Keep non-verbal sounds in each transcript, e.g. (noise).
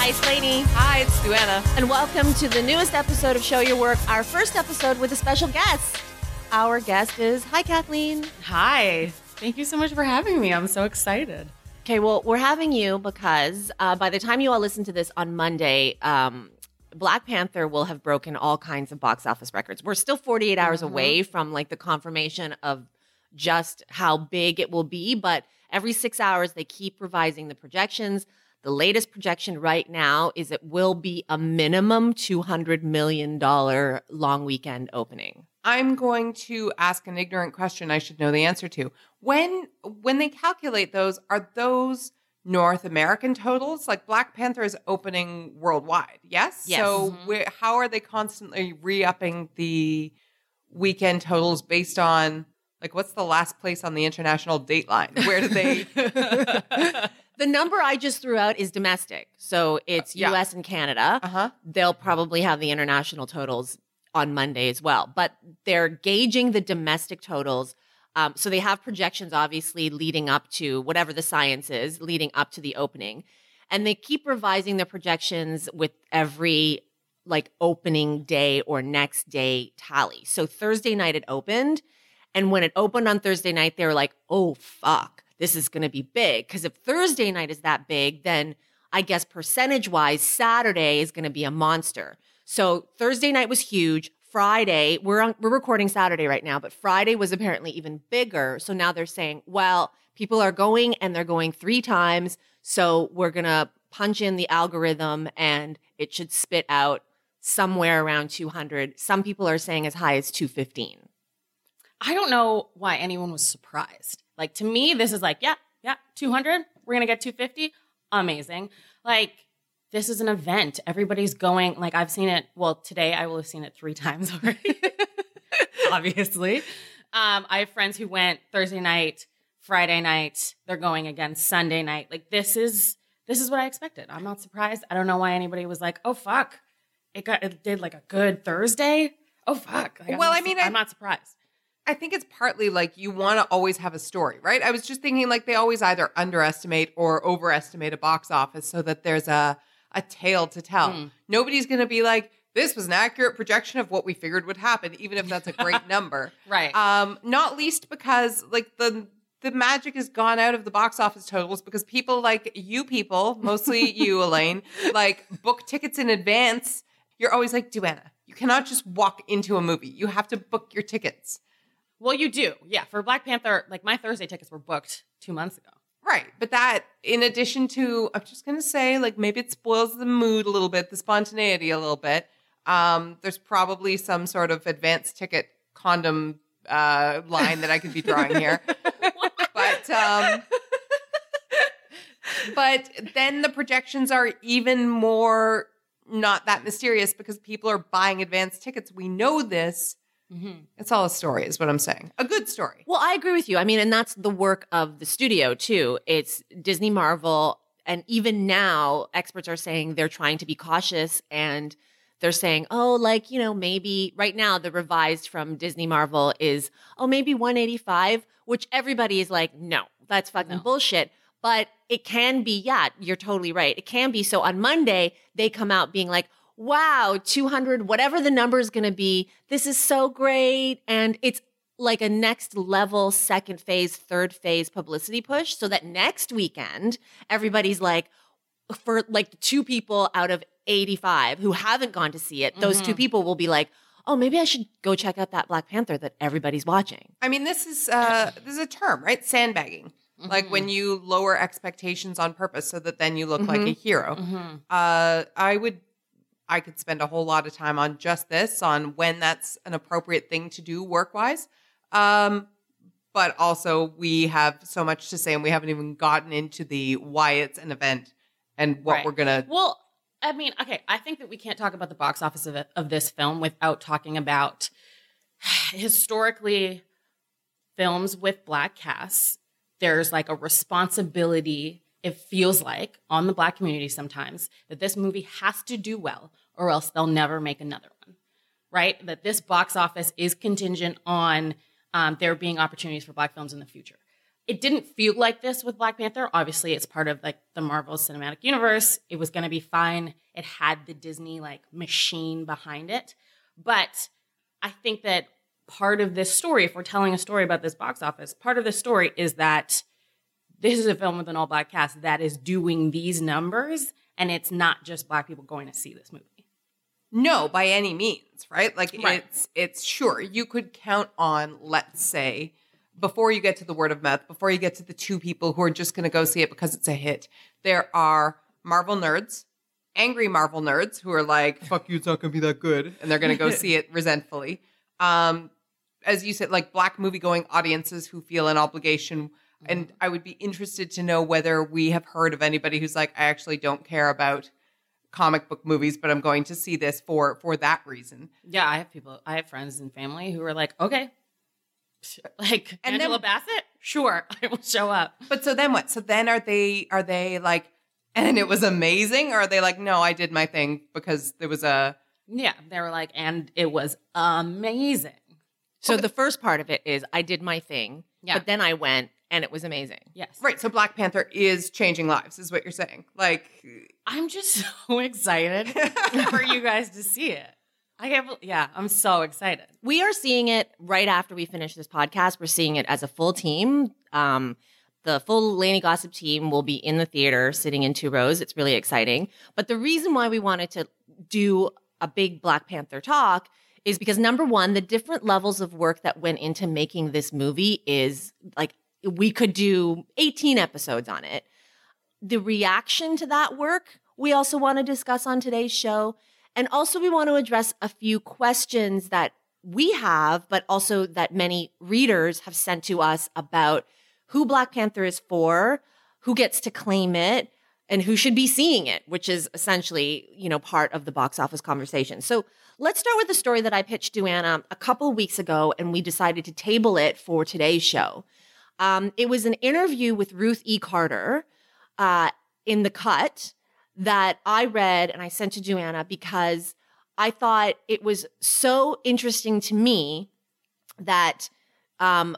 Hi, it's Lainey. Hi, it's Duana. And welcome to the newest episode of Show Your Work, our first episode with a special guest. Our guest is, hi, Kathleen. Hi. Thank you so much for having me. I'm so excited. Okay, well, we're having you because uh, by the time you all listen to this on Monday, um, Black Panther will have broken all kinds of box office records. We're still 48 hours away from like the confirmation of just how big it will be, but every six hours they keep revising the projections. The latest projection right now is it will be a minimum $200 million long weekend opening. I'm going to ask an ignorant question I should know the answer to. When when they calculate those, are those North American totals? Like Black Panther is opening worldwide, yes? Yes. So mm-hmm. where, how are they constantly re-upping the weekend totals based on like what's the last place on the international dateline? Where do they (laughs) (laughs) The number I just threw out is domestic. So it's yeah. US and Canada. Uh-huh. They'll probably have the international totals on Monday as well. But they're gauging the domestic totals. Um, so they have projections, obviously, leading up to whatever the science is, leading up to the opening. And they keep revising their projections with every like opening day or next day tally. So Thursday night it opened. And when it opened on Thursday night, they were like, oh, fuck, this is going to be big. Because if Thursday night is that big, then I guess percentage wise, Saturday is going to be a monster. So Thursday night was huge. Friday, we're on, we're recording Saturday right now, but Friday was apparently even bigger. So now they're saying, well, people are going and they're going three times. So we're going to punch in the algorithm and it should spit out somewhere around 200. Some people are saying as high as 215. I don't know why anyone was surprised. Like to me, this is like, yeah, yeah, 200. We're gonna get 250. Amazing. Like this is an event. Everybody's going. Like I've seen it. Well, today I will have seen it three (laughs) times already. (laughs) Obviously, um, I have friends who went Thursday night, Friday night. They're going again Sunday night. Like this is this is what I expected. I'm not surprised. I don't know why anybody was like, oh fuck, it got it did like a good Thursday. Oh fuck. Like, Well, not I mean, su- I- I'm not surprised. I think it's partly like you want to always have a story, right? I was just thinking like they always either underestimate or overestimate a box office so that there's a a tale to tell. Mm. Nobody's going to be like this was an accurate projection of what we figured would happen even if that's a great (laughs) number. Right. Um not least because like the the magic has gone out of the box office totals because people like you people, mostly (laughs) you Lainey, like book tickets in advance. You're always like, "Duana, you cannot just walk into a movie. You have to book your tickets." Well, you do. Yeah. For Black Panther, like my Thursday tickets were booked two months ago. Right. But that, in addition to, I'm just going to say, like, maybe it spoils the mood a little bit, the spontaneity a little bit. Um, there's probably some sort of advance ticket condom uh, line that I could be drawing here. (laughs) but, um, but then the projections are even more not that mysterious because people are buying advance tickets. We know this. Mm-hmm. It's all a story, is what I'm saying. A good story. Well, I agree with you. I mean, and that's the work of the studio too. It's Disney Marvel. And even now, experts are saying they're trying to be cautious and they're saying, oh, like, you know, maybe right now the revised from Disney Marvel is, oh, maybe 185, which everybody is like, no, that's fucking No. bullshit. But it can be, yeah, you're totally right. It can be. So on Monday, they come out being like, wow, 200, whatever the number is going to be, this is so great. And it's like a next level, second phase, third phase publicity push so that next weekend, everybody's like, for like two people out of 85 who haven't gone to see it, those two Mhm. people will be like, oh, maybe I should go check out that Black Panther that everybody's watching. I mean, this is uh, this is a term, right? Sandbagging. Like when you lower expectations on purpose so that then you look like a hero. Mm-hmm. Uh, I would I could spend a whole lot of time on just this, on when that's an appropriate thing to do work wise. Um, but also, we have so much to say, and we haven't even gotten into the why it's an event and what Right. we're gonna. Well, I mean, okay, I think that we can't talk about the box office of, of this film without talking about historically films with black casts. There's like a responsibility, it feels like, on the black community sometimes that this movie has to do well or else they'll never make another one, right? That this box office is contingent on um, there being opportunities for black films in the future it didn't feel like this with Black Panther. Obviously, it's part of like the Marvel Cinematic Universe. It was going to be fine. It had the Disney like machine behind it. But I think that part of this story, if we're telling a story about this box office, part of the story is that this is a film with an all black cast that is doing these numbers, and it's not just black people going to see this movie. No, by any means, right? Like Right. it's it's sure you could count on, let's say, before you get to the word of mouth, before you get to the two people who are just going to go see it because it's a hit, there are Marvel nerds, angry Marvel nerds who are like, "Fuck you, it's not going to be that good," and they're going to go (laughs) see it resentfully. Um, as you said, like black movie going audiences who feel an obligation. And I would be interested to know whether we have heard of anybody who's like, I actually don't care about comic book movies, but I'm going to see this for for that reason. Yeah, I have people, I have friends and family who are like, okay, like And Angela then- Bassett, sure, (laughs) I will show up. But so then what? So then are they are they like and it was amazing or are they like no, I did my thing because there was a Yeah, they were like, and it was amazing. So the first part of it is I did my thing, Yeah. but then I went and it was amazing. Yes, right, so Black Panther is changing lives is what you're saying. Like I'm just (laughs) so excited (laughs) for you guys to see it. I can't. bel- Yeah, I'm so excited. We are seeing it right after we finish this podcast. We're seeing it as a full team. Um, the full Lainey Gossip team will be in the theater sitting in two rows. It's really exciting. But the reason why we wanted to do a big Black Panther talk is because number one, the different levels of work that went into making this movie is like we could do 18 episodes on it. The reaction to that work, we also want to discuss on today's show. And also, we want to address a few questions that we have, but also that many readers have sent to us about who Black Panther is for, who gets to claim it, and who should be seeing it, which is essentially, you know, part of the box office conversation. So let's start with the story that I pitched to Duana a couple weeks ago, and we decided to table it for today's show. Um, it was an interview with Ruth E. Carter uh, in the cut that I read and I sent to Duana because I thought it was so interesting to me that um,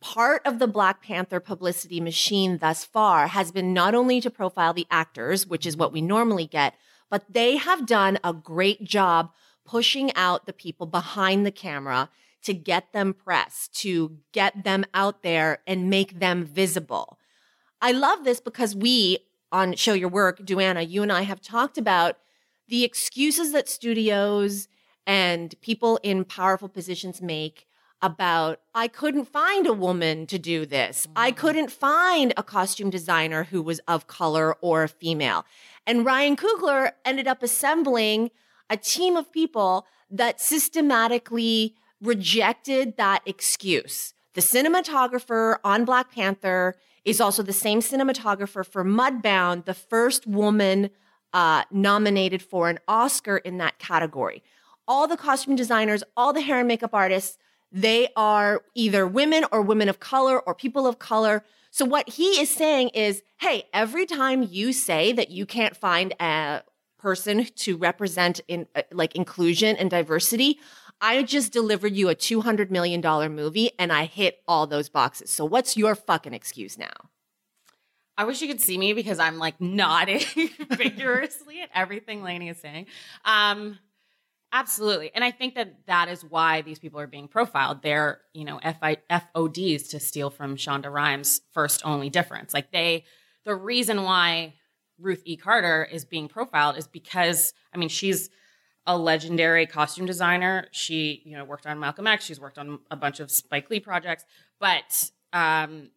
part of the Black Panther publicity machine thus far has been not only to profile the actors, which is what we normally get, but they have done a great job pushing out the people behind the camera to get them press, to get them out there and make them visible. I love this because we on Show Your Work, Duana, you and I have talked about the excuses that studios and people in powerful positions make about I couldn't find a woman to do this. I mm-hmm. couldn't find a costume designer who was of color or a female. And Ryan Coogler ended up assembling a team of people that systematically rejected that excuse. The cinematographer on Black Panther is also the same cinematographer for Mudbound, the first woman uh, nominated for an Oscar in that category. All the costume designers, all the hair and makeup artists, they are either women or women of color or people of color. So what he is saying is, hey, every time you say that you can't find a person to represent in uh, like inclusion and diversity, I just delivered you a $200 million movie and I hit all those boxes. So what's your fucking excuse now? I wish you could see me because I'm like nodding (laughs) vigorously at everything Lainey is saying. Um, absolutely, and I think that that is why these people are being profiled. They're you know FI, FODs to steal from Shonda Rhimes' first only difference. Like they, the reason why Ruth E. Carter is being profiled is because I mean she's a legendary costume designer. She, you know, worked on Malcolm X. She's worked on a bunch of Spike Lee projects. But um,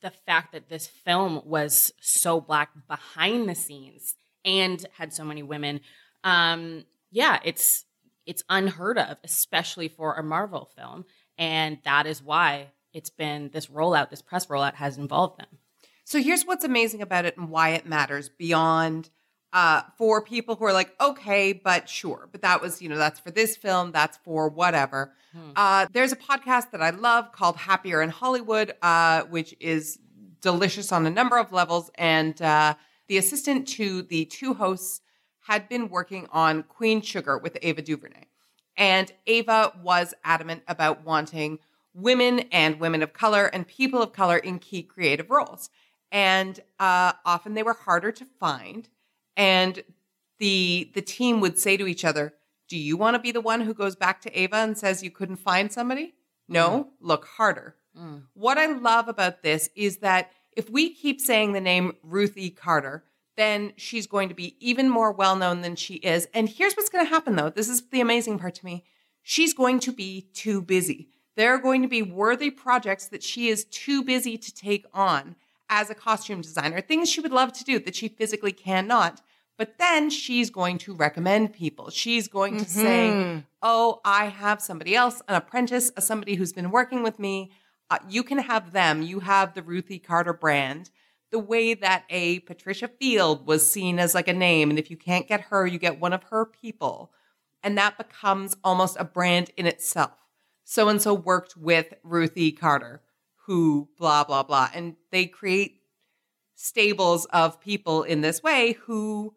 the fact that this film was so black behind the scenes and had so many women, um, yeah, it's it's unheard of, especially for a Marvel film, and that is why it's been this rollout, this press rollout has involved them. So here's what's amazing about it and why it matters beyond uh, for people who are like, okay, but sure, but that was, you know, that's for this film, that's for whatever. Hmm. Uh, there's a podcast that I love called Happier in Hollywood, uh, which is delicious on a number of levels. And uh, the assistant to the two hosts had been working on Queen Sugar with Ava DuVernay. And Ava was adamant about wanting women and women of color and people of color in key creative roles. And uh, often they were harder to find. And the the team would say to each other, "Do you want to be the one who goes back to Ava and says you couldn't find somebody? No, look harder." Mm. What I love about this is that if we keep saying the name Ruth E. Carter, then she's going to be even more well known than she is. And here's what's going to happen though. This is the amazing part to me. She's going to be too busy. There are going to be worthy projects that she is too busy to take on as a costume designer, things she would love to do that she physically cannot. But then she's going to recommend people. She's going to say, Mhm. Oh, I have somebody else, an apprentice, somebody who's been working with me. Uh, you can have them. You have the Ruthie Carter brand. The way that a Patricia Field was seen as like a name. And if you can't get her, you get one of her people. And that becomes almost a brand in itself. So and so worked with Ruthie Carter, who blah, blah, blah. And they create stables of people in this way who,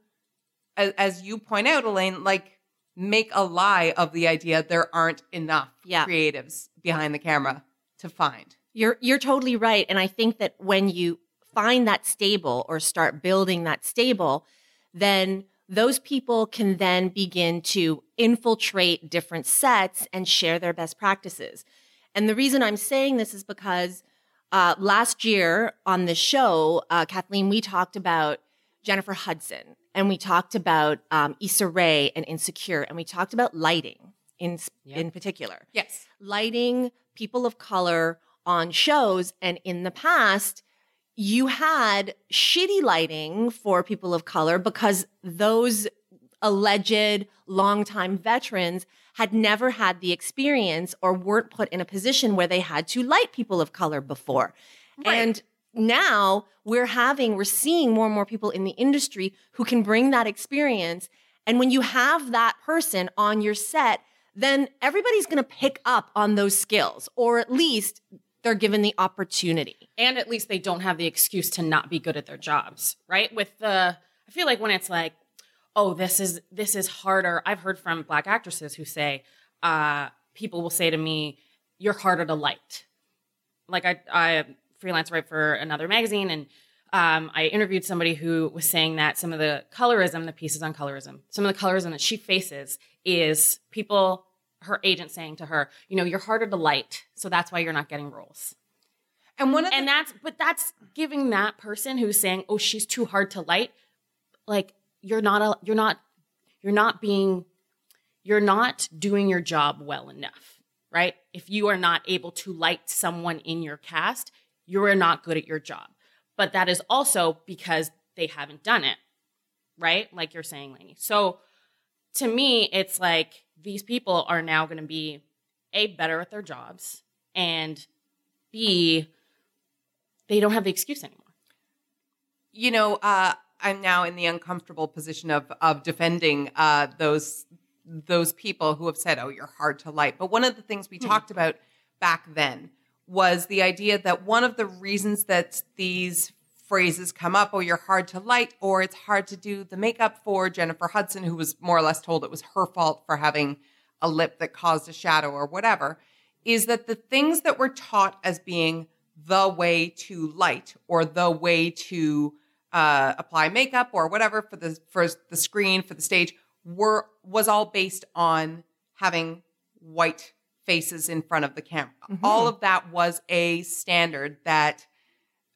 as, as you point out, Lainey, like make a lie of the idea there aren't enough Yeah. creatives behind the camera to find. You're you're totally right, and I think that when you find that stable or start building that stable, then those people can then begin to infiltrate different sets and share their best practices. And the reason I'm saying this is because uh, last year on the show, uh, Kathleen, we talked about Jennifer Hudson and we talked about um, Issa Rae and Insecure, and we talked about lighting in Yep. in particular Yes. lighting people of color on shows. And in the past, you had shitty lighting for people of color because those alleged longtime veterans had never had the experience or weren't put in a position where they had to light people of color before. Right. And now we're having, we're seeing more and more people in the industry who can bring that experience. And when you have that person on your set, then everybody's going to pick up on those skills, or at least they're given the opportunity. and at least they don't have the excuse to not be good at their jobs right with the i feel like when it's like oh this is this is harder i've heard from black actresses who say uh people will say to me you're harder to light like i i freelance write for another magazine and um, I interviewed somebody who was saying that some of the colorism, the pieces on colorism, some of the colorism that she faces is people, her agent saying to her, you know, you're harder to light, so that's why you're not getting roles. And one of the and that's but that's giving that person who's saying oh she's too hard to light like you're not a you're not you're not being you're not doing your job well enough right? If you are not able to light someone in your cast you are not good at your job but that is also because they haven't done it right like you're saying Lainey. so to me it's like these people are now going to be a better at their jobs and b they don't have the excuse anymore. you know, uh, I'm now in the uncomfortable position of of defending uh, those those people who have said, "Oh, you're hard to light." But one of the things we talked about back then was the idea that one of the reasons that these phrases come up, "Oh, you're hard to light," or "It's hard to do the makeup for Jennifer Hudson," who was more or less told it was her fault for having a lip that caused a shadow or whatever, is that the things that were taught as being the way to light or the way to uh, apply makeup or whatever for the for the screen for the stage were was all based on having white faces in front of the camera. All of that was a standard that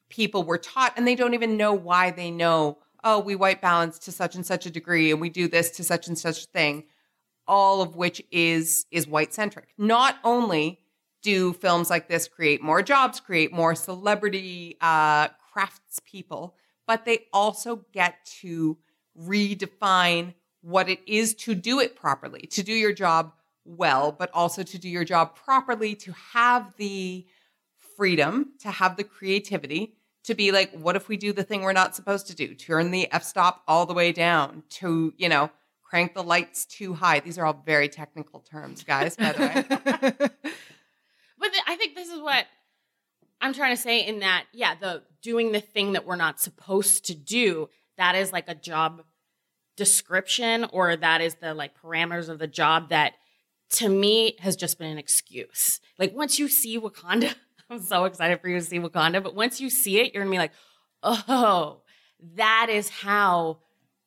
people were taught and they don't even know why they know oh we white balance to such and such a degree and we do this to such and such a thing. All of which is is white centric. Not only do films like this create more jobs create more celebrity uh craftspeople but they also get to redefine what it is to do it properly, to do your job well, but also to do your job properly, to have the freedom, to have the creativity, to be like, what if we do the thing we're not supposed to do? Turn the f stop all the way down, to, you know, crank the lights too high. These are all very technical terms, guys, by the way. (laughs) But I think this is what I'm trying to say in that, yeah, the doing the thing that we're not supposed to do, that is like a job description or that is the like parameters of the job that to me has just been an excuse. Like once you see Wakanda, (laughs) I'm so excited for you to see Wakanda, but once you see it, you're gonna be like, oh, that is how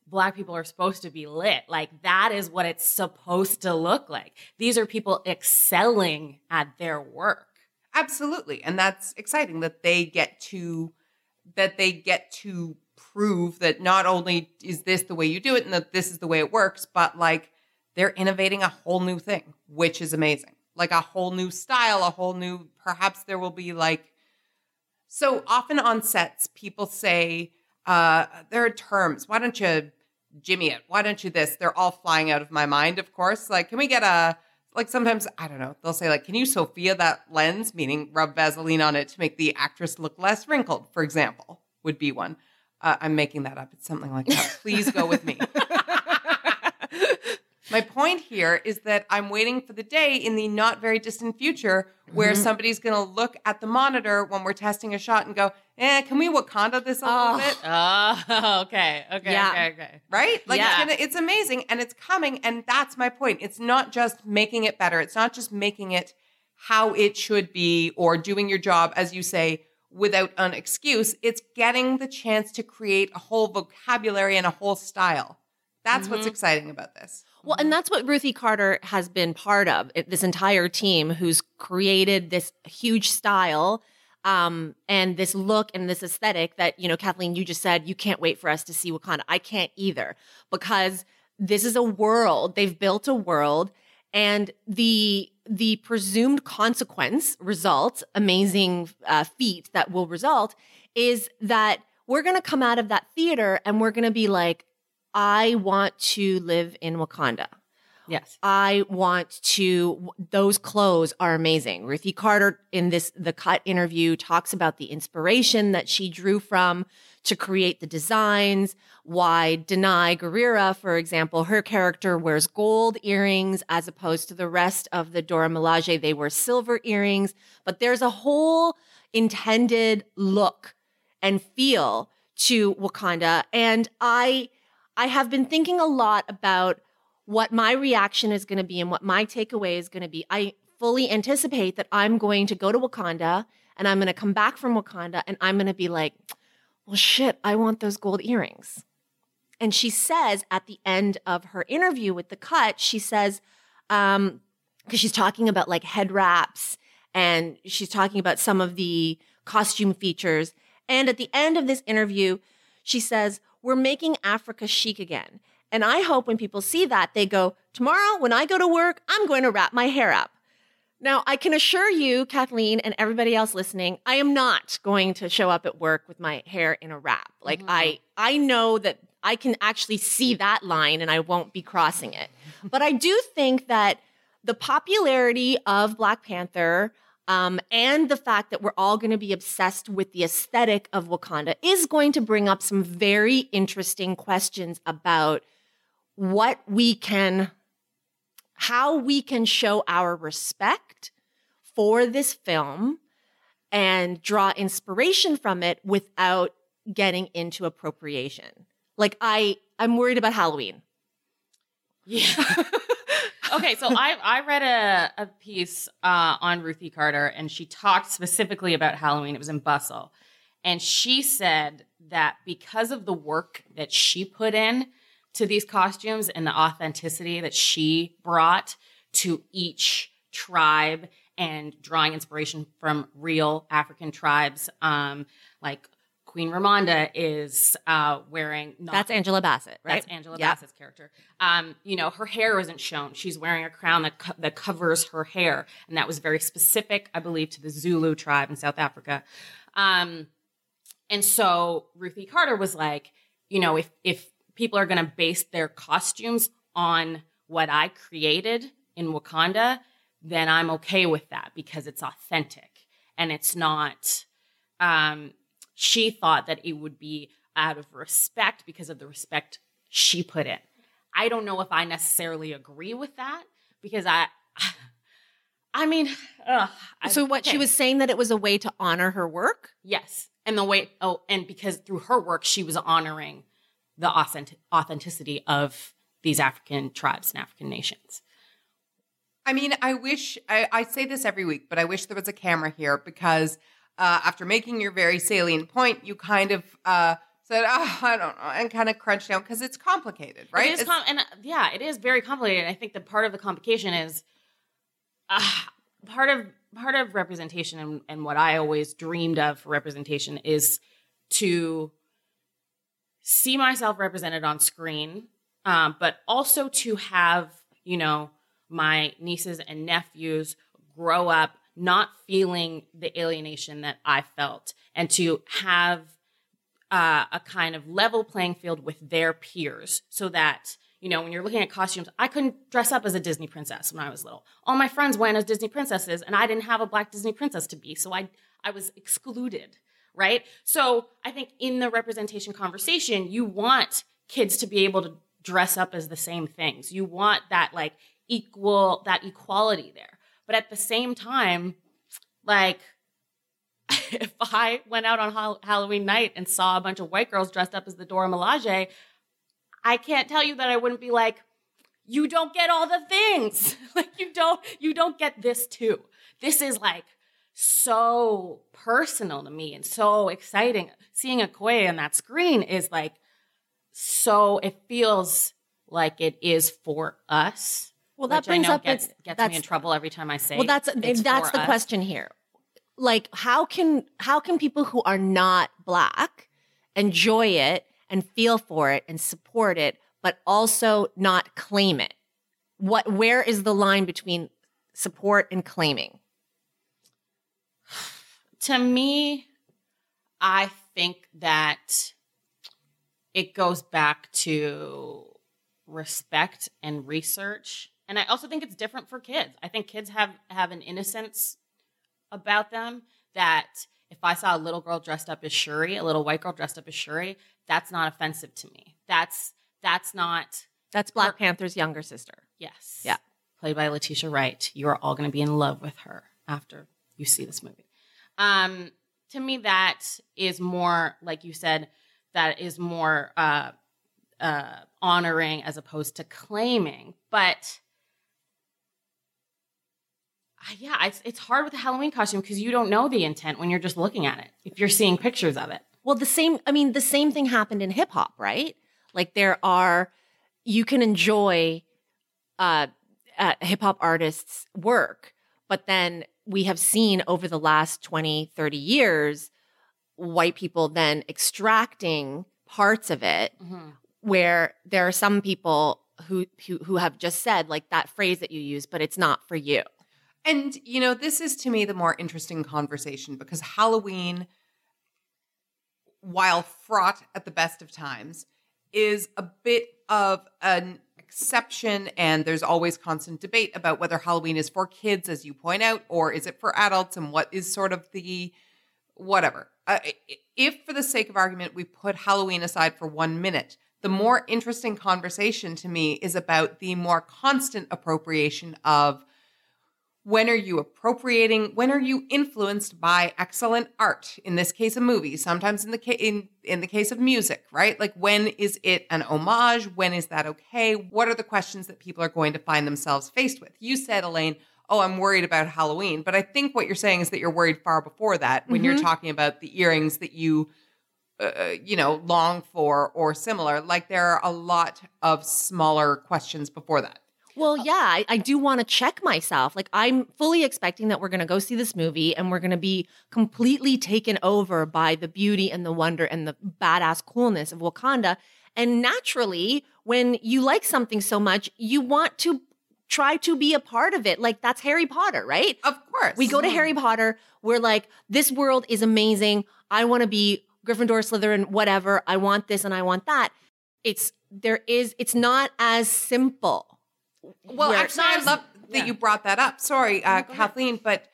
black people are supposed to be lit. Like that is what it's supposed to look like. These are people excelling at their work. Absolutely. And that's exciting that they get to that they get to prove that not only is this the way you do it and that this is the way it works, but like they're innovating a whole new thing, which is amazing. Like a whole new style, a whole new perhaps there will be like so often on sets people say uh there are terms. Why don't you Jimmy it? Why don't you this? They're all flying out of my mind, of course. Like, can we get a like sometimes I don't know. They'll say like, "Can you Sophia that lens?" Meaning rub Vaseline on it to make the actress look less wrinkled. For example, would be one. Uh, I'm making that up. It's something like that. Please go with me. (laughs) My point here is that I'm waiting for the day in the not very distant future where Mm-hmm. somebody's going to look at the monitor when we're testing a shot and go, "Eh, can we Wakanda this a little Oh. bit?" Oh, (laughs) okay. Okay. Yeah. Okay. Okay. right? Like Yeah. it's gonna it's amazing and it's coming and that's my point. It's not just making it better. It's not just making it how it should be or doing your job as you say without an excuse. It's getting the chance to create a whole vocabulary and a whole style. That's what's Mhm. exciting about this. Well, and that's what Ruthie Carter has been part of. This entire team who's created this huge style um, and this look and this aesthetic that, you know, Kathleen, you just said you can't wait for us to see Wakanda. I can't either because this is a world. They've built a world and the the presumed consequence result amazing uh, feat that will result is that we're going to come out of that theater and we're going to be like i want to live in wakanda Yes. I want to, those clothes are amazing. Ruthie Carter in this, the cut interview talks about the inspiration that she drew from to create the designs. Why Danai Gurira, for example, her character wears gold earrings as opposed to the rest of the Dora Milaje. They wear silver earrings, but there's a whole intended look and feel to Wakanda. And I, I have been thinking a lot about what my reaction is going to be and what my takeaway is going to be. I fully anticipate that I'm going to go to Wakanda and I'm going to come back from Wakanda and I'm going to be like, well, shit, I want those gold earrings. And she says at the end of her interview with the cut, she says, um, because she's talking about like head wraps and she's talking about some of the costume features. And at the end of this interview, she says, We're making Africa chic again. And I hope when people see that, they go, Tomorrow, when I go to work, I'm going to wrap my hair up. Now, I can assure you, Kathleen, and everybody else listening, I am not going to show up at work with my hair in a wrap. Like I mm-hmm. I know that I can actually see that line and I won't be crossing it. but I do think that the popularity of Black Panther um, and the fact that we're all going to be obsessed with the aesthetic of Wakanda is going to bring up some very interesting questions about what we can, how we can show our respect for this film and draw inspiration from it without getting into appropriation. Like I, I'm worried about Halloween. Yeah. (laughs) okay, so I I read a, a piece uh, on Ruthie Carter, and she talked specifically about Halloween. It was in Bustle, and she said that because of the work that she put in to these costumes and the authenticity that she brought to each tribe and drawing inspiration from real African tribes, um, like Queen Ramonda is uh, wearing not That's Angela Bassett, right? that's Angela Yeah. Bassett's character. Um, you know, her hair isn't shown. She's wearing a crown that co- that covers her hair, and that was very specific, I believe, to the Zulu tribe in South Africa. Um, and so Ruthie Carter was like, you know, if if people are going to base their costumes on what I created in Wakanda, then I'm okay with that because it's authentic and it's not. Um, she thought that it would be out of respect because of the respect she put in. I don't know if I necessarily agree with that because I, (sighs) I mean, ugh, I- So what she was saying that it was a way to honor her work? Yes. And the way, oh, and because through her work, she was honoring the authentic, authenticity of these African tribes and African nations. I mean, I wish I, I say this every week, but I wish there was a camera here because uh, after making your very salient point, you kind of uh, said, "Oh, I don't know," and kind of crunched down because it's complicated, right? It is com- and uh, yeah, it is very complicated. I think that part of the complication is uh, part of part of representation and, and what I always dreamed of for representation is to see myself represented on screen, um, but also to have you know my nieces and nephews grow up not feeling the alienation that I felt, and to have uh, a kind of level playing field with their peers so that you know when you're looking at costumes i couldn't dress up as a disney princess when i was little. All my friends went as disney princesses and i didn't have a black disney princess to be so i i was excluded right? So i think in the representation conversation you want kids to be able to dress up as the same things. You want that like equal that equality there but at the same time like (laughs) if I went out on Halloween night and saw a bunch of white girls dressed up as the Dora Milaje, I can't tell you that I wouldn't be like, you don't get all the things. (laughs) like you don't you don't get this too. This is like so personal to me and so exciting. Seeing a Okoye on that screen is like so it feels like it is for us. Well, that brings up gets, it's- gets me in trouble every time I say. It. Well, that's that's the us. question here. Like, how can how can people who are not black enjoy it and feel for it and support it, but also not claim it? What where is the line between support and claiming? to me, I think that it goes back to respect and research. And I also think it's different for kids. I think kids have have an innocence about them that if I saw a little girl dressed up as Shuri, a little white girl dressed up as Shuri, that's not offensive to me. That's that's not That's Black Panther's younger sister. yes. Yeah. Played by Letitia Wright. You are all going to be in love with her after you see this movie. Um, to me, that is more, like you said, that is more uh, uh, honoring as opposed to claiming. But yeah, it's, it's hard with a Halloween costume because you don't know the intent when you're just looking at it. If you're seeing pictures of it, Well, the same, I mean, the same thing happened in hip hop, right? Like there are, you can enjoy uh, uh, hip hop artists' work, but then we have seen over the last 20, 30 years, white people then extracting parts of it where there are some people who, who who have just said like that phrase that you use, but it's not for you. And, you know, this is to me the more interesting conversation because Halloween, while fraught at the best of times, is a bit of an exception. And there's always constant debate about whether Halloween is for kids, as you point out, or is it for adults and what is sort of the whatever. Uh, if, for the sake of argument, we put Halloween aside for one minute, the more interesting conversation to me is about the more constant appropriation of when are you appropriating? When are you influenced by excellent art? In this case of movies sometimes in the ca- in in the case of music right? Like when is it an homage? When is that okay? What are the questions that people are going to find themselves faced with? You said elaine oh i'm worried about halloween but i think what you're saying is that you're worried far before that when you're talking about the earrings that you uh, you know long for or similar. Like there are a lot of smaller questions before that Well, uh, yeah, I, I do want to check myself. Like, I'm fully expecting that we're going to go see this movie and we're going to be completely taken over by the beauty and the wonder and the badass coolness of Wakanda. And naturally, when you like something so much, you want to try to be a part of it. Like, that's Harry Potter, right? of course We go to Harry Potter. We're like, this world is amazing. I want to be Gryffindor, Slytherin, whatever. I want this and I want that. it's there is it's not as simple. Well, actually, I love that yeah. you brought that up. Sorry, uh, go ahead. Kathleen, but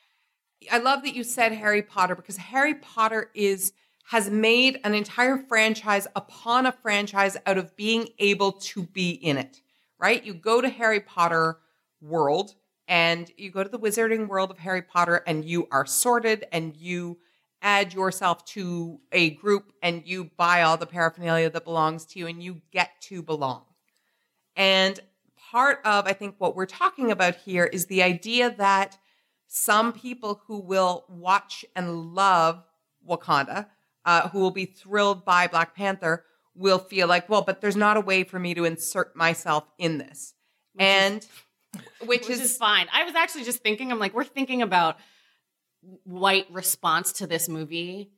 I love that you said Harry Potter because Harry Potter is has made an entire franchise upon a franchise out of being able to be in it. Right? You go to Harry Potter world and you go to the wizarding world of Harry Potter and you are sorted and you add yourself to a group and you buy all the paraphernalia that belongs to you and you get to belong. And part of, I think, what we're talking about here is the idea that some people who will watch and love Wakanda, uh, who will be thrilled by Black Panther, will feel like, well, but there's not a way for me to insert myself in this. and (laughs) which, which is, is fine. I was actually just thinking, I'm like, we're thinking about white response to this movie,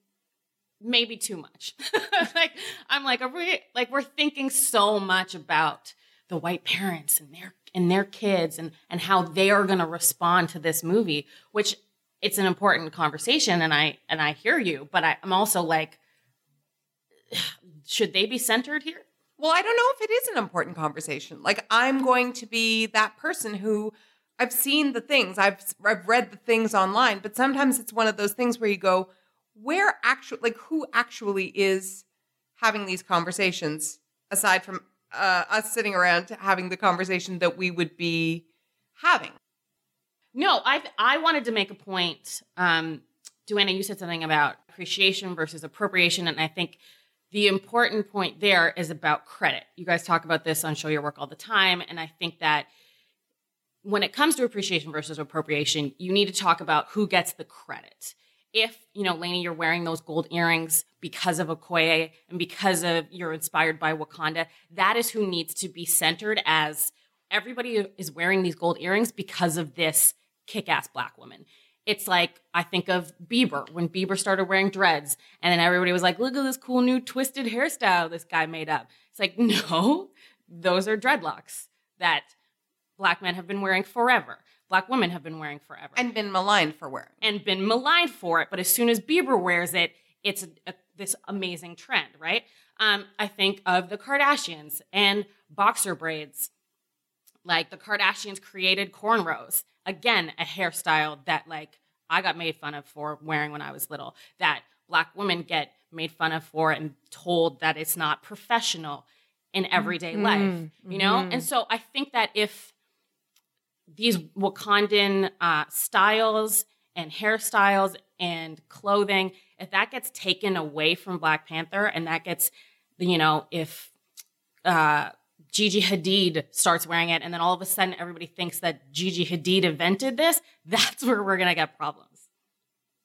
maybe too much. (laughs) like, I'm like, are we like we're thinking so much about the white parents and their and their kids and and how they are going to respond to this movie, which it's an important conversation, and I and I hear you, but I, I'm also like, should they be centered here? Well, I don't know if it is an important conversation. Like I'm going to be that person who I've seen the things, I've I've read the things online, but sometimes it's one of those things where you go, where actually like who actually is having these conversations aside from uh, us sitting around having the conversation that we would be having. No, I I wanted to make a point. Um, Duana, you said something about appreciation versus appropriation, and I think the important point there is about credit. You guys talk about this on Show Your Work all the time, and I think that when it comes to appreciation versus appropriation, you need to talk about who gets the credit. If, you know, Lainey, you're wearing those gold earrings because of Okoye and because of you're inspired by Wakanda, that is who needs to be centered as everybody is wearing these gold earrings because of this kick-ass black woman. It's like I think of Bieber when Bieber started wearing dreads, and then everybody was like, "Look at this cool new twisted hairstyle this guy made up." It's like, (laughs) no, those are dreadlocks that black men have been wearing forever. Black women have been wearing forever And been maligned for wearing. and been maligned for it. But as soon as Bieber wears it, it's a, a- this amazing trend, right? Um, I think of the Kardashians and boxer braids. Like the Kardashians created cornrows. Again, a hairstyle that like I got made fun of for wearing when I was little. That black women get made fun of for and told that it's not professional in everyday life, you know? And so I think that if these Wakandan uh, styles and hairstyles and clothing, if that gets taken away from Black Panther and that gets, you know, if uh, Gigi Hadid starts wearing it and then all of a sudden everybody thinks that Gigi Hadid invented this, (laughs) that's where we're going to get problems.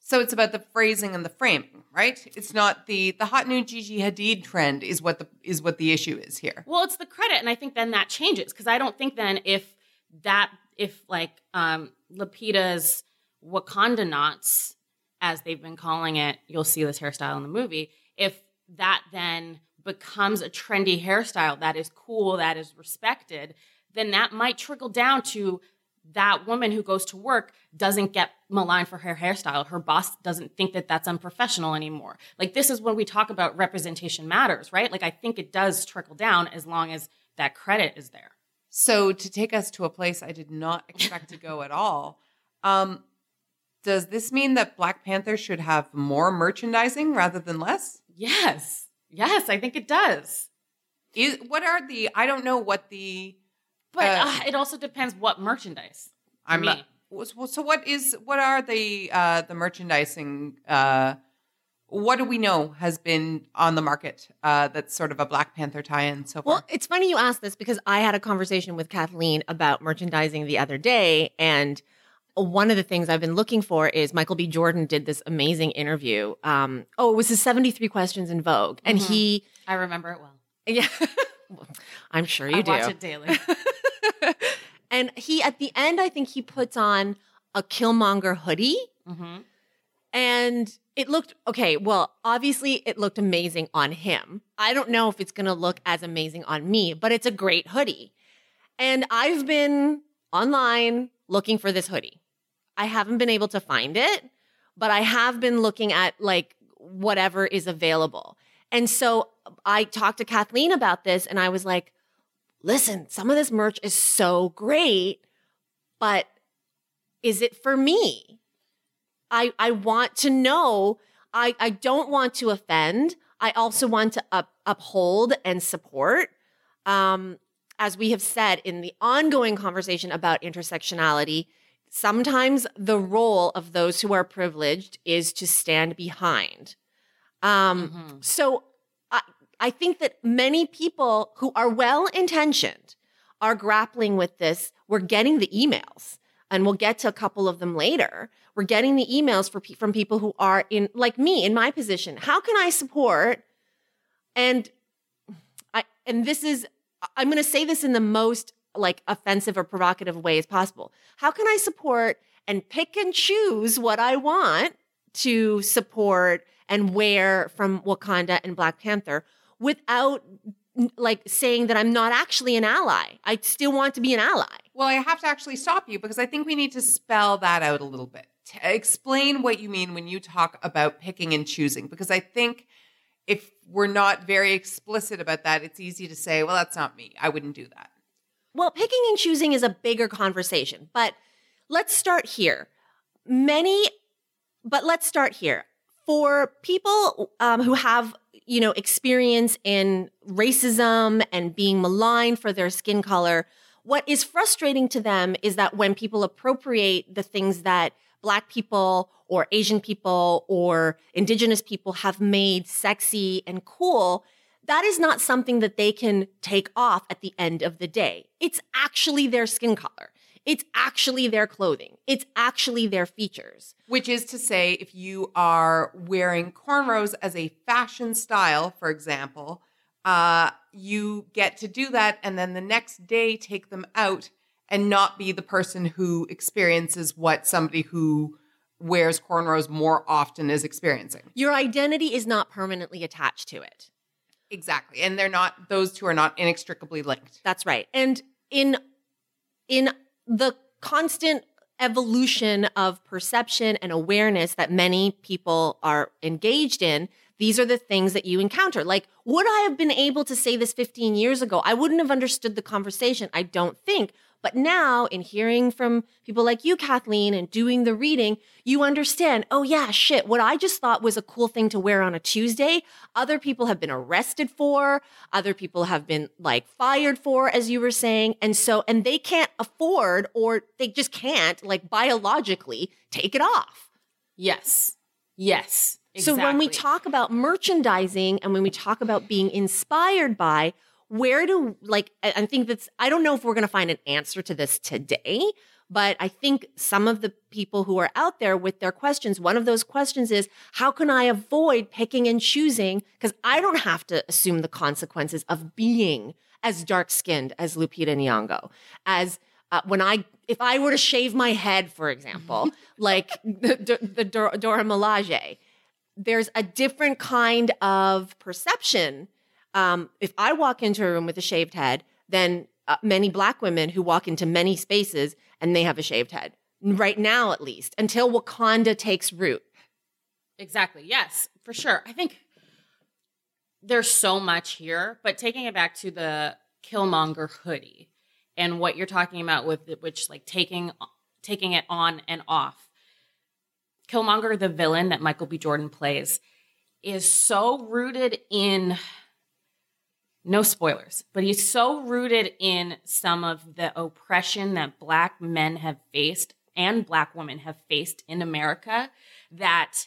So it's about the phrasing and the framing, right? It's not the the hot new Gigi Hadid trend is what the is what the issue is here. Well, it's the credit, and I think then that changes because I don't think then if that if like um Lupita's Wakanda knots, as they've been calling it, you'll see this hairstyle in the movie. If that then becomes a trendy hairstyle that is cool, that is respected, then that might trickle down to that woman who goes to work doesn't get maligned for her hairstyle. Her boss doesn't think that that's unprofessional anymore. Like this is when we talk about representation matters, right? Like I think it does trickle down as long as that credit is there. So to take us to a place I did not expect to go at all, um, does this mean that Black Panther should have more merchandising rather than less? Yes. Yes, I think it does. Is what are the I don't know what the But Uh, uh, it also depends what merchandise. I'm me. not, so so what is what are the uh the merchandising uh what do we know has been on the market uh that's sort of a Black Panther tie-in so far? Well, it's funny you ask this because I had a conversation with Kathleen about merchandising the other day. And one of the things I've been looking for is Michael B. Jordan did this amazing interview. Um, oh, it was his 73 Questions in Vogue. And Mhm. he, I remember it well. (laughs) yeah, I'm sure you I do. watch it daily. (laughs) and he, at the end, I think he puts on a Killmonger hoodie. hmm And it looked okay. Well, obviously, it looked amazing on him. I don't know if it's going to look as amazing on me, but it's a great hoodie. And I've been online looking for this hoodie. I haven't been able to find it, but I have been looking at like whatever is available. And so I talked to Kathleen about this and I was like, listen, some of this merch is so great, but is it for me? I, I want to know. I, I don't want to offend. I also want to up, uphold and support. Um, as we have said in the ongoing conversation about intersectionality, sometimes the role of those who are privileged is to stand behind. Um, Mm-hmm. So I, I think that many people who are well intentioned are grappling with this. We're getting the emails, and we'll get to a couple of them later. We're getting the emails for, from people who are in, like me, in my position. How can I support? And I, and this is, I'm going to say this in the most like offensive or provocative way as possible. How can I support and pick and choose what I want to support and wear from Wakanda and Black Panther without like saying that I'm not actually an ally? I still want to be an ally. Well, I have to actually stop you because I think we need to spell that out a little bit. To explain what you mean when you talk about picking and choosing, because I think if we're not very explicit about that, it's easy to say, well, that's not me. I wouldn't do that. Well, picking and choosing is a bigger conversation, but let's start here. Many, but let's start here. For people um, who have, you know, experience in racism and being maligned for their skin color, what is frustrating to them is that when people appropriate the things that Black people or Asian people or Indigenous people have made sexy and cool, that is not something that they can take off at the end of the day. It's actually their skin color. It's actually their clothing. It's actually their features. Which is to say, if you are wearing cornrows as a fashion style, for example, uh, you get to do that and then the next day take them out and not be the person who experiences what somebody who wears cornrows more often is experiencing. Your identity is not permanently attached to it. Exactly. And they're not, those two are not inextricably linked. That's right. And in in the constant evolution of perception and awareness that many people are engaged in, these are the things that you encounter. Like, would I have been able to say this 15 years ago? I wouldn't have understood the conversation, I don't think. But now, in hearing from people like you, Kathleen, and doing the reading, you understand, oh, yeah, shit, what I just thought was a cool thing to wear on a Tuesday, other people have been arrested for, other people have been like fired for, as you were saying. And so, and they can't afford or they just can't, like biologically, take it off. Yes. Yes. Exactly. So when we talk about merchandising and when we talk about being inspired by, where do like I think that's I don't know if we're going to find an answer to this today, but I think some of the people who are out there with their questions, one of those questions is how can I avoid picking and choosing because I don't have to assume the consequences of being as dark-skinned as Lupita Nyong'o, as uh, when I if I were to shave my head, for example, (laughs) like the, the, Dora Milaje, there's a different kind of perception. Um, if I walk into a room with a shaved head, then uh, many black women who walk into many spaces and they have a shaved head. Right now, at least, until Wakanda takes root. Exactly. Yes, for sure. I think there's so much here, but taking it back to the Killmonger hoodie and what you're talking about with it, which like taking taking it on and off. Killmonger, the villain that Michael B. Jordan plays, is so rooted in no spoilers, but he's so rooted in some of the oppression that black men have faced and black women have faced in America that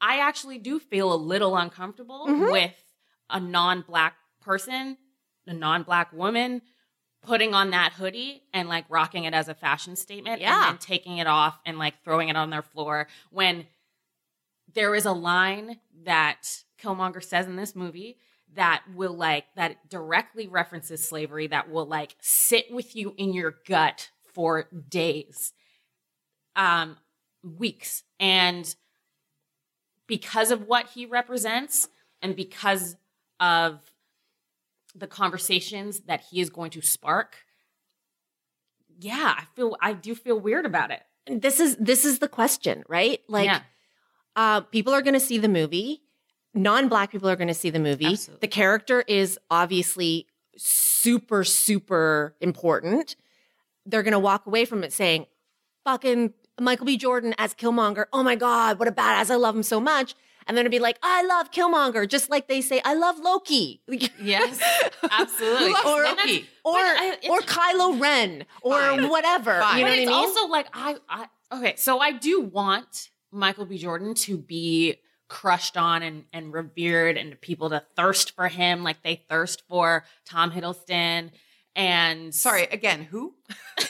I actually do feel a little uncomfortable Mhm. with a non-black person, a non-black woman putting on that hoodie and like rocking it as a fashion statement Yeah. and then taking it off and like throwing it on their floor when there is a line that Killmonger says in this movie that will like that directly references slavery that will like sit with you in your gut for days um weeks and because of what he represents and because of the conversations that he is going to spark yeah i feel i do feel weird about it This is this is the question, right? Like, yeah uh, people are going to see the movie. Non-black people are going to see the movie. Absolutely. The character is obviously super super important. They're going to walk away from it saying, "Fucking Michael B. Jordan as Killmonger. Oh my god, what a badass! I love him so much." And then it'd be like, "I love Killmonger," just like they say, "I love Loki." (laughs) Yes, absolutely. Or- Loki? or I- or Kylo Ren or Fine. whatever. Fine. You know but what I mean? also like I, I okay, so I do want Michael B. Jordan to be crushed on and, and revered and people to thirst for him like they thirst for Tom Hiddleston and Sorry, again, who? (laughs)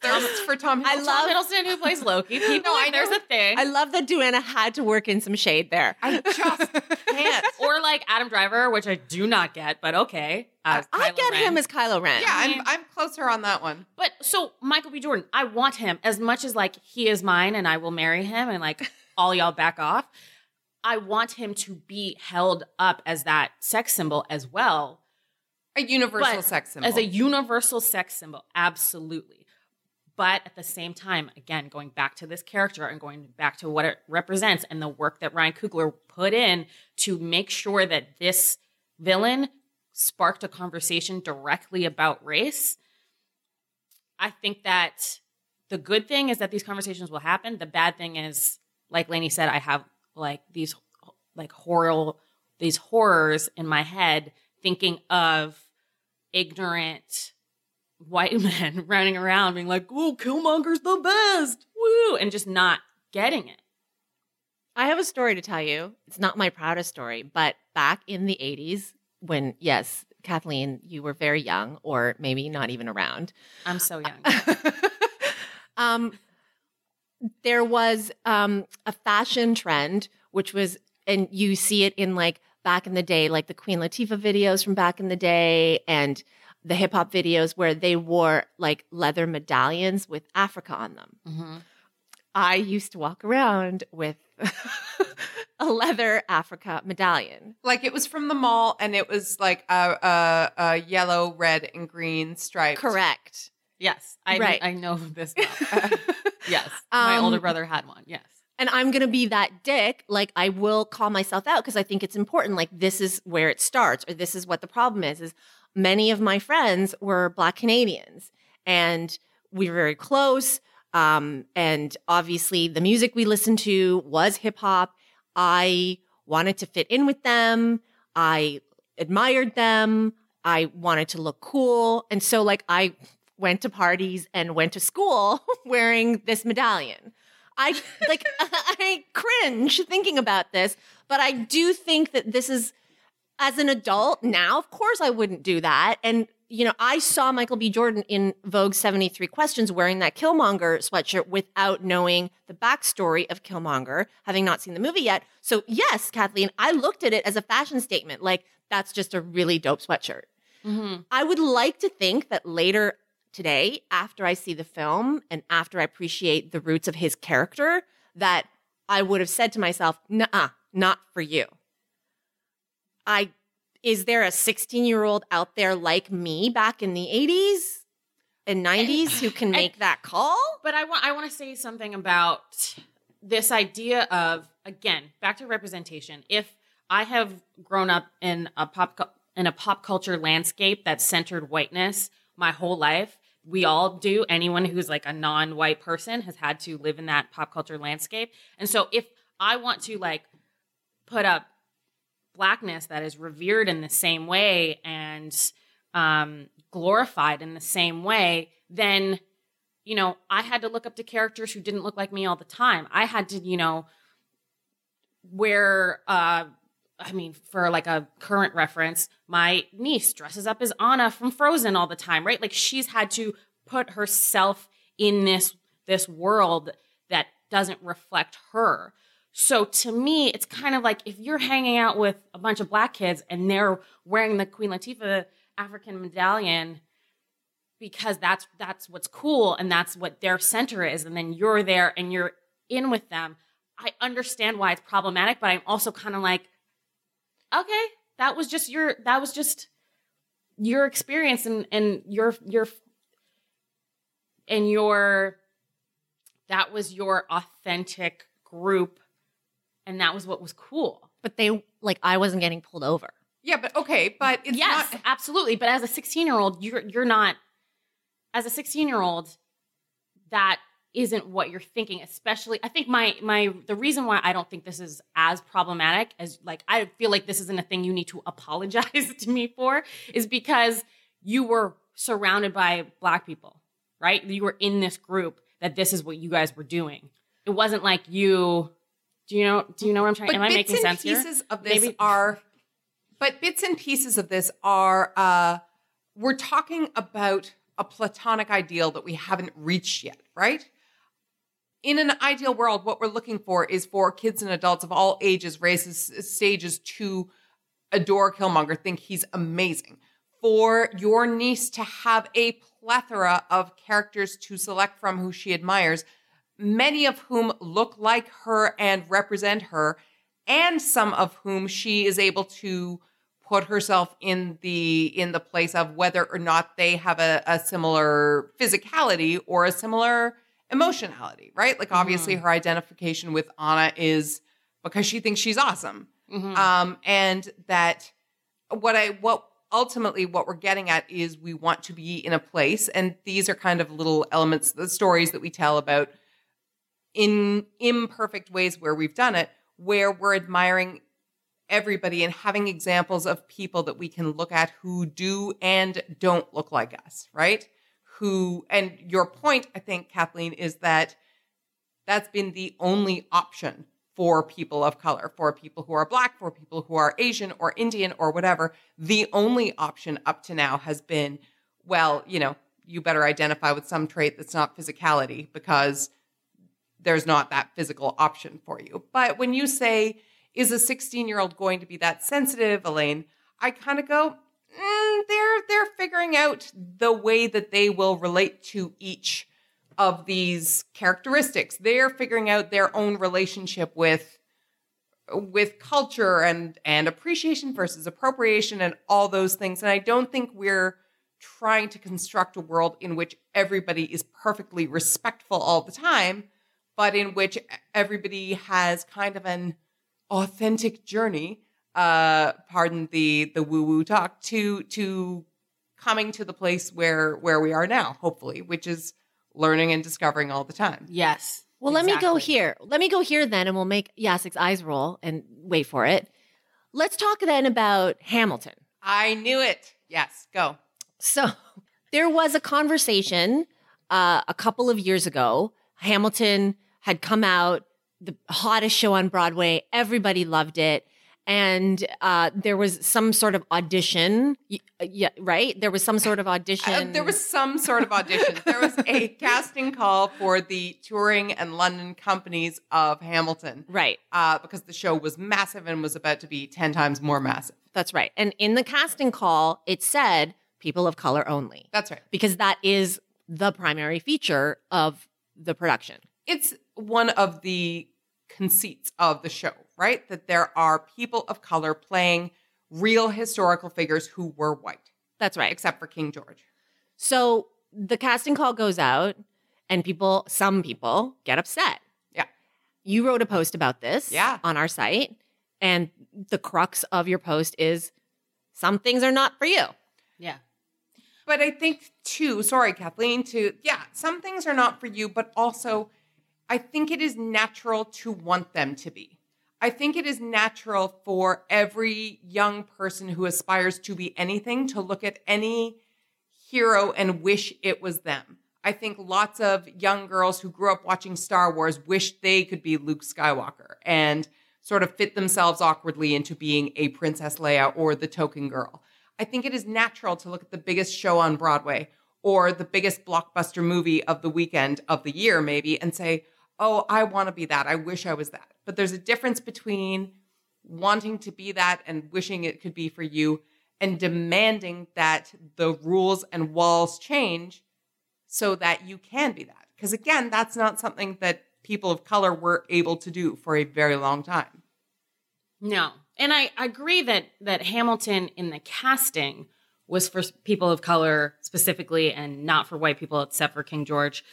Thirst for Tom Hiddleston. I love- Tom Hiddleston who plays Loki. (laughs) People, No, I there's know. a thing. I love that Duana had to work in some shade there. I just (laughs) can't. or like Adam Driver, which I do not get, but okay. as I Kylo get Ren. him as Kylo Ren. Yeah, I'm I'm closer on that one. But so Michael B. Jordan, I want him as much as like he is mine and I will marry him and like all y'all back off. I want him to be held up as that sex symbol as well. A universal sex symbol. As a universal sex symbol, absolutely. But at the same time, again, going back to this character and going back to what it represents and the work that Ryan Coogler put in to make sure that this villain sparked a conversation directly about race. I think that the good thing is that these conversations will happen. The bad thing is, like Lainey said, I have like these like horror these horrors in my head thinking of ignorant white (laughs) men running around being like, "Oh, Killmonger's the best." Woo, and just not getting it. I have a story to tell you. It's not my proudest story, but back in the 80s, when, yes, Kathleen, you were very young or maybe not even around. I'm so young. (laughs) um, there was um, a fashion trend, which was, and you see it in like back in the day, like the Queen Latifah videos from back in the day and the hip hop videos where they wore like leather medallions with Africa on them. Mhm. I used to walk around with (laughs) a leather Africa medallion. like it was from the mall, and it was like a, a, a yellow, red, and green stripe. Correct. Yes, I Right. I know this. (laughs) (laughs) Yes, my Um, older brother had one. Yes. And I'm going to be that dick. Like, I will call myself out because I think it's important. Like, this is where it starts, or this is what the problem is. Is many of my friends were Black Canadians, and we were very close. Um, and obviously, the music we listened to was hip hop. I wanted to fit in with them. I admired them. I wanted to look cool, and so like I went to parties and went to school (laughs) wearing this medallion. I like (laughs) I cringe thinking about this, but I do think that this is as an adult now, of course I wouldn't do that. And you know, I saw Michael B. Jordan in Vogue 73 Questions wearing that Killmonger sweatshirt without knowing the backstory of Killmonger, having not seen the movie yet. So yes, Kathleen, I looked at it as a fashion statement. Like, that's just a really dope sweatshirt. Mm-hmm. I would like to think that later today, after I see the film and after I appreciate the roots of his character, that I would have said to myself, nah, not for you. I is there a 16 year old out there like me back in the 80s and 90s who can make that call? But I want I want to say something about this idea of again back to representation. If I have grown up in a pop in a pop culture landscape that centered whiteness my whole life, we all do. Anyone who's like a non-white person has had to live in that pop culture landscape. And so if I want to like put up blackness that is revered in the same way and um, glorified in the same way, then you know, I had to look up to characters who didn't look like me all the time. I had to, you know, wear uh I mean, for like a current reference, my niece dresses up as Anna from Frozen all the time, right? Like she's had to put herself in this this world that doesn't reflect her. So to me, it's kind of like if you're hanging out with a bunch of black kids and they're wearing the Queen Latifah African medallion because that's that's what's cool and that's what their center is and then you're there and you're in with them. I understand why it's problematic, but I'm also kind of like okay, that was just your that was just your experience and and your your and your that was your authentic group and that was what was cool but they like I wasn't getting pulled over. Yeah, but okay, but it's yes, not. absolutely. But as a 16 year old, you're you're not. As a 16 year old, that isn't what you're thinking. Especially, I think my my the reason why I don't think this is as problematic as like I feel like this isn't a thing you need to (laughs) apologize to me for is because you were surrounded by black people, right? You were in this group that this is what you guys were doing. It wasn't like you. Do you know? Do you know what I'm trying? But Am I making and sense here? pieces of this Maybe- are, but bits and pieces of this are. uh We're talking about a platonic ideal that we haven't reached yet, right? In an ideal world, what we're looking for is for kids and adults of all ages, races, stages to adore Killmonger, think he's amazing. For your niece to have a plethora of characters to select from who she admires, many of whom look like her and represent her, and some of whom she is able to put herself in the in the place of whether or not they have a, a similar physicality or a similar emotionality, right? Like obviously her identification with Anna is because she thinks she's awesome. Mhm. Um, and that what I what ultimately what we're getting at is we want to be in a place, and these are kind of little elements, the stories that we tell about in imperfect ways where we've done it, where we're admiring everybody and having examples of people that we can look at who do and don't look like us, right? Who, and your point, I think, Kathleen, is that that's been the only option for people of color, for people who are black, for people who are Asian or Indian or whatever. The only option up to now has been, well, you know, you better identify with some trait that's not physicality because there's not that physical option for you. But when you say, is a 16 year old going to be that sensitive, Elaine? I kind of go, mm, they're they're figuring out the way that they will relate to each of these characteristics. They're figuring out their own relationship with with culture and and appreciation versus appropriation and all those things. And I don't think we're trying to construct a world in which everybody is perfectly respectful all the time, but in which everybody has kind of an authentic journey uh pardon the the woo woo talk to to coming to the place where where we are now hopefully which is learning and discovering all the time Yes. Well, let me go here. Let me go here then, and we'll make Yasik's eyes roll and wait for it. Let's talk then about Hamilton. i knew it yes go So (laughs) there was a conversation uh, a couple of years ago. Hamilton had come out, the hottest show on Broadway. Everybody loved it. And uh, there was some sort of audition. Uh, Yeah, right? There was some sort of audition. Uh, there was some sort of audition there was a (laughs) casting call for the touring and london companies of hamilton Right. uh, because the show was massive and was about to be 10 times more massive That's right. And in the casting call, it said people of color only that's right because that is the primary feature of the production. it's one of the conceits of the show, right? That there are people of color playing real historical figures who were white, That's right. except for King George. So the casting call goes out, and people, some people get upset. Yeah. You wrote a post about this Yeah. on our site, and the crux of your post is some things are not for you. Yeah. But I think too, sorry, Kathleen, too, yeah, some things are not for you, but also I think it is natural to want them to be. I think it is natural for every young person who aspires to be anything to look at any hero and wish it was them. I think lots of young girls who grew up watching Star Wars wish they could be Luke Skywalker and sort of fit themselves awkwardly into being a Princess Leia or the token girl. I think it is natural to look at the biggest show on Broadway or the biggest blockbuster movie of the weekend of the year, maybe, and say, oh, I want to be that. I wish I was that. But there's a difference between wanting to be that and wishing it could be for you and demanding that the rules and walls change so that you can be that. Because again, that's not something that people of color were able to do for a very long time. No. And I agree that that Hamilton in the casting was for people of color specifically and not for white people except for King George.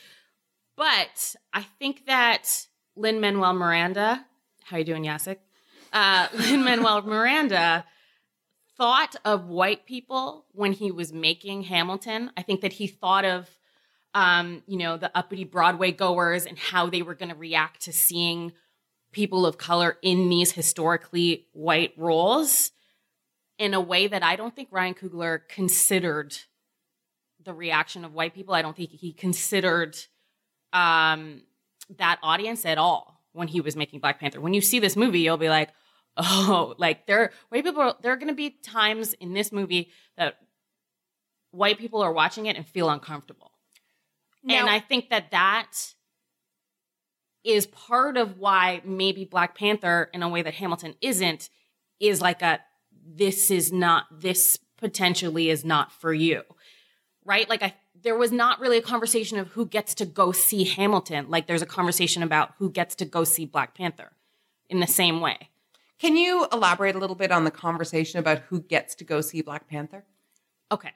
But I think that Lin Manuel Miranda, how are you doing, Yasik? uh, (laughs) Lin Manuel Miranda thought of white people when he was making Hamilton. I think that he thought of, um, you know, the uppity Broadway goers and how they were going to react to seeing people of color in these historically white roles in a way that I don't think Ryan Coogler considered the reaction of white people. I don't think he considered um, that audience at all when he was making Black Panther. When you see this movie, you'll be like, (laughs) oh, like there white people. There are going to be times in this movie that white people are watching it and feel uncomfortable, Now- and I think that that is part of why maybe Black Panther, in a way that Hamilton isn't, is like a this is not this potentially is not for you, right? Like I. There was not really a conversation of who gets to go see Hamilton. Like there's a conversation about who gets to go see Black Panther in the same way. Can you elaborate a little bit on the conversation about who gets to go see Black Panther? Okay.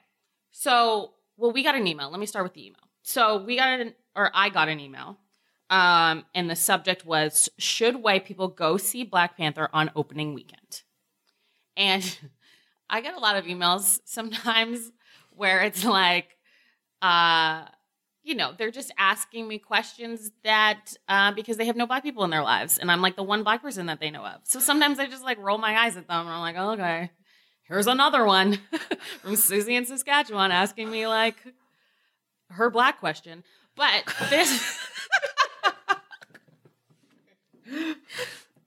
So, well, we got an email. Let me start with the email. So, we got an, or I got an email. Um, and the subject was Should white people go see Black Panther on opening weekend? And (laughs) I get a lot of emails sometimes (laughs) where it's like, uh, you know, they're just asking me questions that uh, because they have no black people in their lives, and I'm like the one black person that they know of. So sometimes I just like roll my eyes at them, and I'm like, oh, okay, here's another one (laughs) from Susie in Saskatchewan asking me like her black question. But this, (laughs)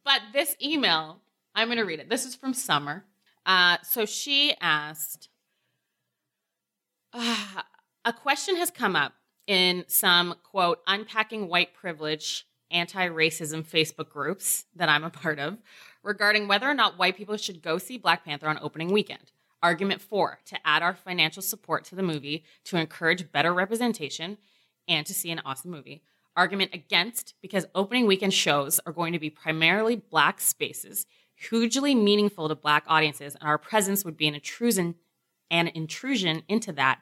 but this email, I'm going to read it. This is from Summer. Uh, so she asked, (sighs) uh, a question has come up in some quote unpacking white privilege anti-racism Facebook groups that I'm a part of regarding whether or not white people should go see Black Panther on opening weekend. Argument 4 to add our financial support to the movie to encourage better representation and to see an awesome movie. Argument against because opening weekend shows are going to be primarily black spaces, hugely meaningful to black audiences, and our presence would be an intrusion an intrusion into that,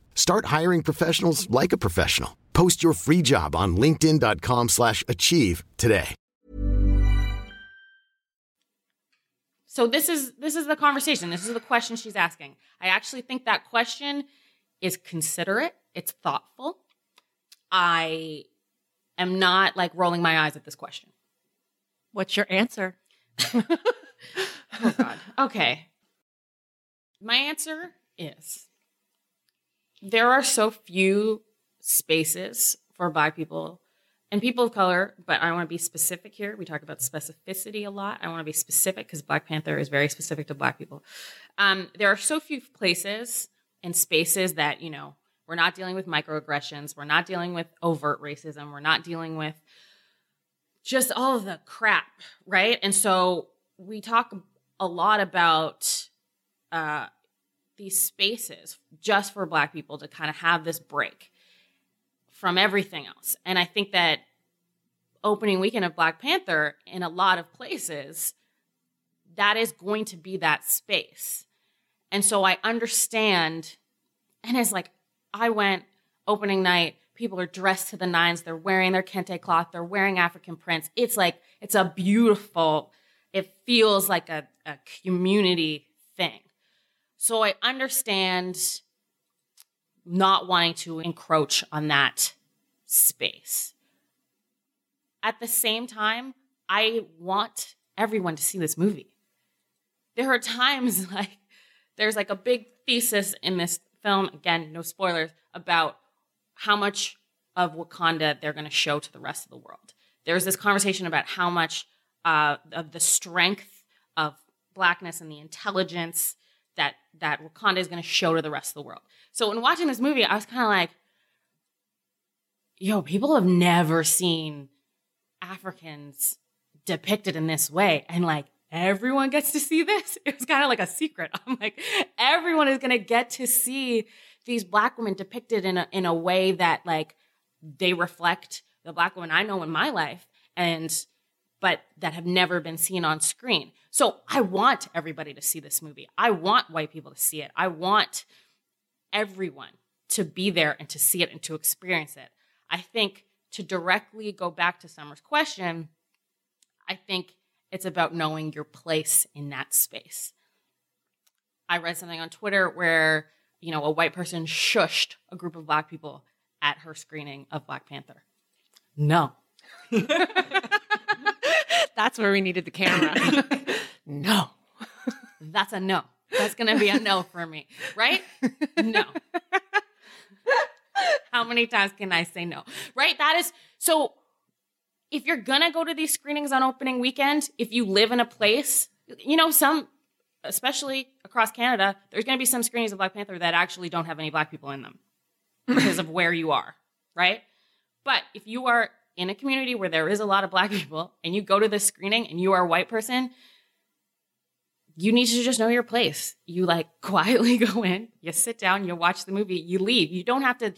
Start hiring professionals like a professional. Post your free job on linkedin.com/achieve slash achieve today. So this is this is the conversation. This is the question she's asking. I actually think that question is considerate. It's thoughtful. I am not like rolling my eyes at this question. What's your answer? (laughs) Oh God. Okay. My answer is there are so few spaces for Black people and people of color, but I want to be specific here. We talk about specificity a lot. I want to be specific because Black Panther is very specific to Black people. Um, there are so few places and spaces that, you know, we're not dealing with microaggressions, we're not dealing with overt racism, we're not dealing with just all of the crap, right? And so we talk a lot about uh, these spaces just for Black people to kind of have this break from everything else. And I think that opening weekend of Black Panther in a lot of places, that is going to be that space. And so I understand, and it's like, I went opening night, people are dressed to the nines, they're wearing their kente cloth, they're wearing African prints. It's like, it's a beautiful, it feels like a, a community thing. So I understand not wanting to encroach on that space. At the same time, I want everyone to see this movie. There are times (laughs) like there's like a big thesis in this film, again, no spoilers, about how much of Wakanda they're going to show to the rest of the world. There's this conversation about how much uh, of the strength of blackness and the intelligence that that Wakanda is going to show to the rest of the world. So in watching this movie, I was kind of like, yo, people have never seen Africans depicted in this way. And like everyone gets to see this. (laughs) It was kind of like a secret. (laughs) I'm like, everyone is going to get to see these black women depicted in a, in a way that like they reflect the black woman I know in my life and but that have never been seen on screen. So I want everybody to see this movie. I want white people to see it. I want everyone to be there and to see it and to experience it. I think to directly go back to Summer's question, I think it's about knowing your place in that space. I read something on Twitter where, you know, a white person shushed a group of black people at her screening of Black Panther. No. (laughs) (laughs) That's where we needed the camera. (laughs) no. That's a no. That's going to be a no for me, right? No. How many times can I say no? Right? That is so if you're going to go to these screenings on opening weekend, if you live in a place, you know, some especially across Canada, there's going to be some screenings of Black Panther that actually don't have any black people in them because of where you are, right? But if you are in a community where there is a lot of black (laughs) people and you go to this screening and you are a white person, you need to just know your place. You like (laughs) quietly go in, you sit down, you watch the movie, you leave. You don't have to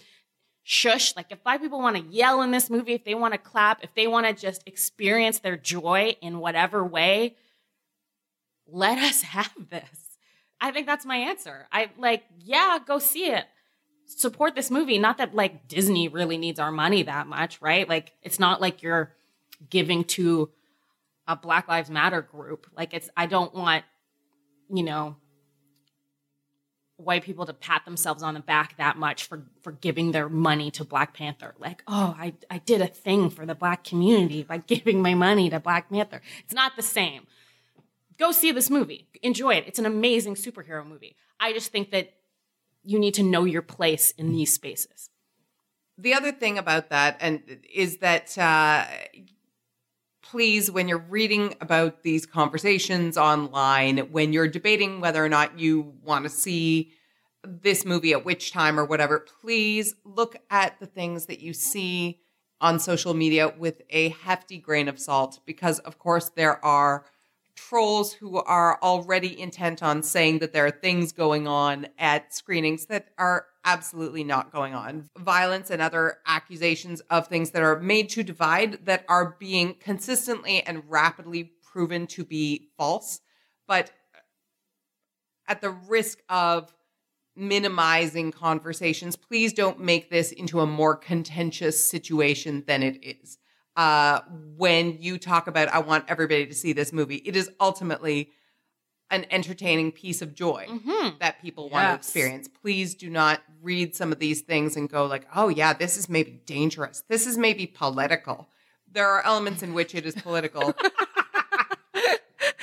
shush. Like if black people want to yell in this movie, if they want to clap, if they want to just experience their joy in whatever way, let us (laughs) have this. I think that's my answer. I like, yeah, go see it. Support this movie. Not that like Disney really needs our money that much, right? Like it's not like you're giving to a Black Lives Matter group. Like it's I don't want, you know, white people to pat themselves on the back that much for for giving their money to Black Panther. Like, oh, I I did a thing for the black community by (laughs) giving my money to Black Panther. It's not the same. Go see this movie. Enjoy it. It's an amazing superhero movie. I just think that you need to know your place in these spaces. The other thing about that and is that uh, please, when you're reading about these conversations online, when you're debating whether or not you want to see this movie at which time or whatever, please look at the things that you see on social media with a hefty grain of salt because, of course, there are trolls who are already intent on saying that there are things going on at screenings that are absolutely not going on. Violence and other accusations of things that are made to divide that are being consistently and rapidly proven to be false, but at the risk of minimizing conversations, please don't make this into a more contentious situation than it is uh, when you talk about, I want everybody to see this movie, it is ultimately an entertaining piece of joy Mhm. that people want to experience. Please do not read some of these things and go like, "Oh yeah, this is maybe dangerous. This is maybe political." There are elements in which it is political. (laughs)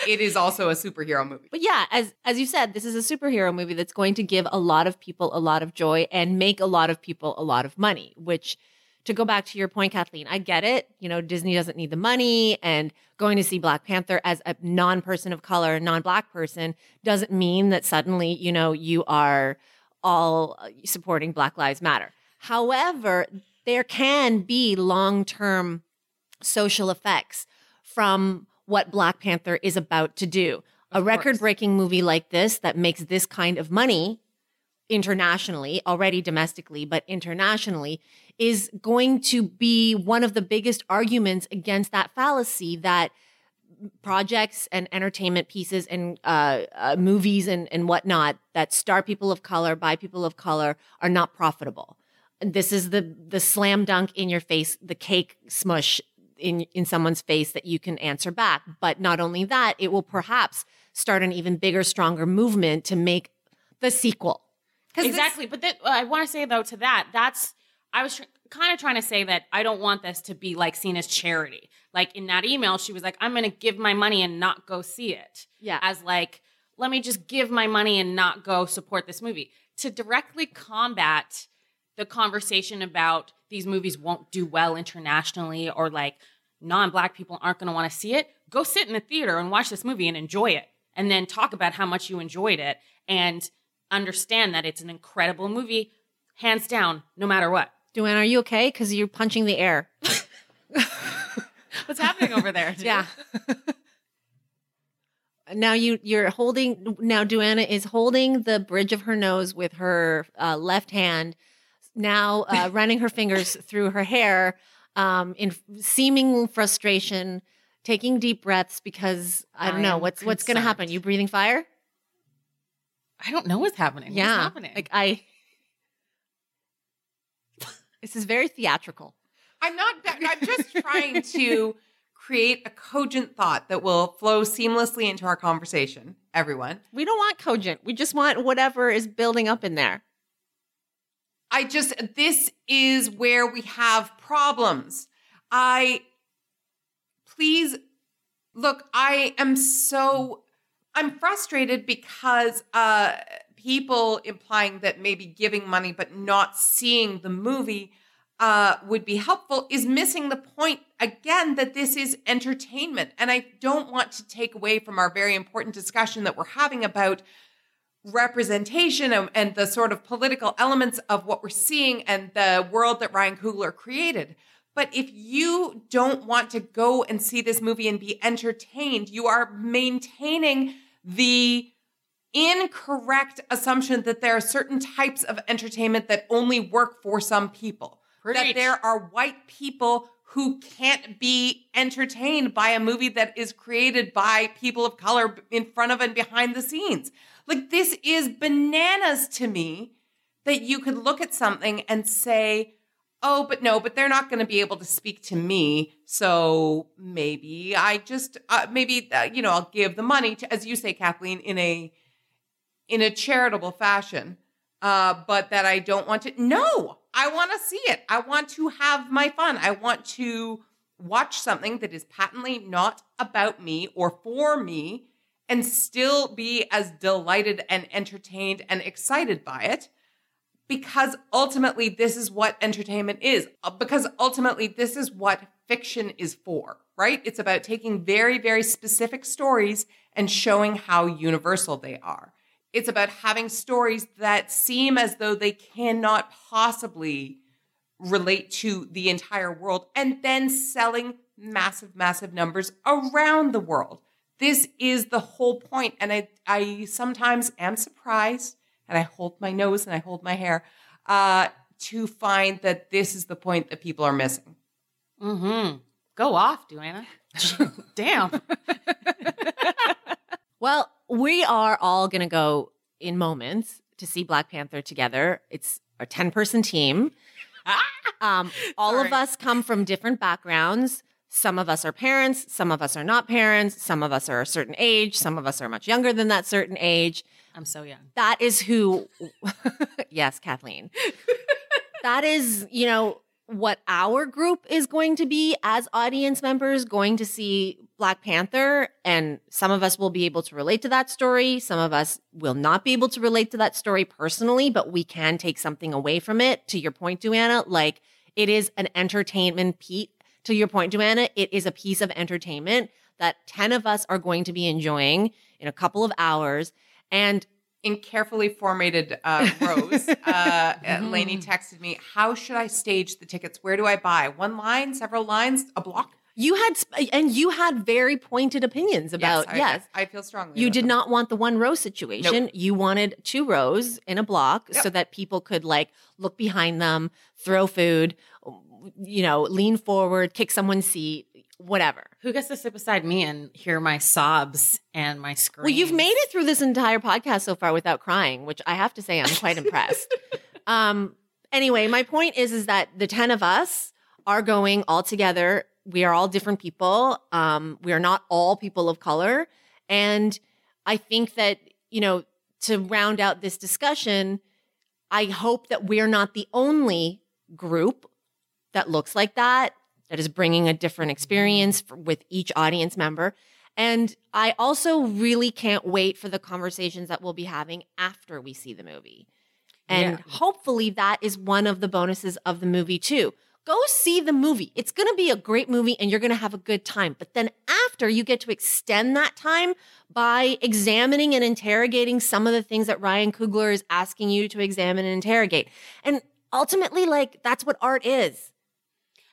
it is also a superhero movie. But yeah, as as you said, this is a superhero movie that's going to give a lot of people a lot of joy and make a lot of people a lot of money, which to go back to your point, Kathleen, I get it. You know, Disney doesn't need the money and going to see Black Panther as a non-person of color, non-black person doesn't mean that suddenly, you know, you are all uh, supporting Black Lives Matter. However, there can be long-term social effects from what Black Panther is about to do. a Of course. record breaking movie like this that makes this kind of money internationally, already domestically, but internationally, is going to be one of the biggest arguments against that fallacy that projects and entertainment pieces and uh, uh, movies and, and whatnot that star people of color by people of color are not profitable. This is the the slam dunk in your face, the cake smush in in someone's face that you can answer back. But not only that, it will perhaps start an even bigger, stronger movement to make the sequel. Exactly. but that, I want to say though to that, that's I was tr- kind of trying to say that I don't want this to be like seen as charity. Like in that email, she was like, "I'm going to give my money and not go see it." Yeah. As like, let me just give my money and not go support this movie to directly combat the conversation about these movies won't do well internationally or like non-black people aren't going to want to see it. Go sit in the theater and watch this movie and enjoy it, and then talk about how much you enjoyed it and understand that it's an incredible movie, hands down, no matter what. Duane, are you okay? Because you're punching the air. What's happening over there? dude? Yeah. now you you're holding now Duana is holding the bridge of her nose with her uh, left hand, now uh, (laughs) running her fingers through her hair um, in seeming frustration, taking deep breaths because I don't I know what's what's going to happen. You breathing fire? I don't know what's happening. yeah, What's happening? like I. this is very theatrical. I'm not. I'm just trying to create a cogent thought that will flow seamlessly into our conversation. Everyone, We don't want cogent. We just want whatever is building up in there. I just. This is where we have problems. I. Please, look. I am so. I'm frustrated because uh, people implying that maybe giving money but not seeing the movie uh, would be helpful is missing the point again that this is entertainment. And I don't want to take away from our very important discussion that we're having about representation and, and the sort of political elements of what we're seeing and the world that Ryan Coogler created. But if you don't want to go and see this movie and be entertained, you are maintaining the incorrect assumption that there are certain types of entertainment that only work for some people. That there are white people who can't be entertained by a movie that is created by people of color in front of and behind the scenes. Like, this is bananas to me that you could look at something and say, oh, but no, but they're not going to be able to speak to me. So maybe I just, uh, maybe, uh, you know, I'll give the money to, as you say, Kathleen, in a, in a charitable fashion. Uh, but that I don't want to. No, I want to see it. I want to have my fun. I want to watch something that is patently not about me or for me and still be as delighted and entertained and excited by it because ultimately this is what entertainment is Uh, because ultimately this is what fiction is for right it's about taking very very specific stories and showing how universal they are it's about having stories that seem as though they cannot possibly relate to the entire world and then selling massive massive numbers around the world this is the whole point and i i sometimes am surprised and i hold my nose and i hold my hair uh to find that this is the point that people are missing mm-hmm. Go off, Duana. (laughs) Damn. (laughs) (laughs) Well, we are all going to go in moments to see Black Panther together. It's a 10 person team. (laughs) Um, all of us come from different backgrounds. Some of us are parents, some of us are not parents, some of us are a certain age, some of us are much younger than that certain age. I'm so young. That is who, (laughs) yes, Kathleen. (laughs) that is, you know, what our group is going to be as audience members going to see Black Panther. And some of us will be able to relate to that story. Some of us will not be able to relate to that story personally, but we can take something away from it. To your point, Duana, like it is an entertainment piece. To your point, Duana, it is a piece of entertainment that 10 of us are going to be enjoying in a couple of hours. And in carefully formatted uh, rows. (laughs) Uh, Lainey texted me, "How should I stage the tickets? Where do I buy? One line, several lines, a block?" You had sp- and you had very pointed opinions about I, yes. I, I feel strongly. you did them. not want the one row situation. Nope. You wanted two rows in a block Yep. so that people could like look behind them, throw food, you know, lean forward, kick someone's seat, whatever. Who gets to sit beside me and hear my sobs and my screams? Well, you've made it through this entire podcast so far without crying, which I have to say I'm quite impressed. (laughs) Um anyway, my point is is that the 10 of us are going all together. We are all different people. Um we are not all people of color and I think that, you know, to round out this discussion, I hope that we're not the only group that looks like that, that is bringing a different experience for, with each audience member. And I also really can't wait for the conversations that we'll be having after we see the movie. And Yeah. hopefully that is one of the bonuses of the movie too. Go see the movie. It's going to be a great movie and you're going to have a good time. But then after you get to extend that time by examining and interrogating some of the things that Ryan Coogler is asking you to examine and interrogate. And ultimately like that's what art is.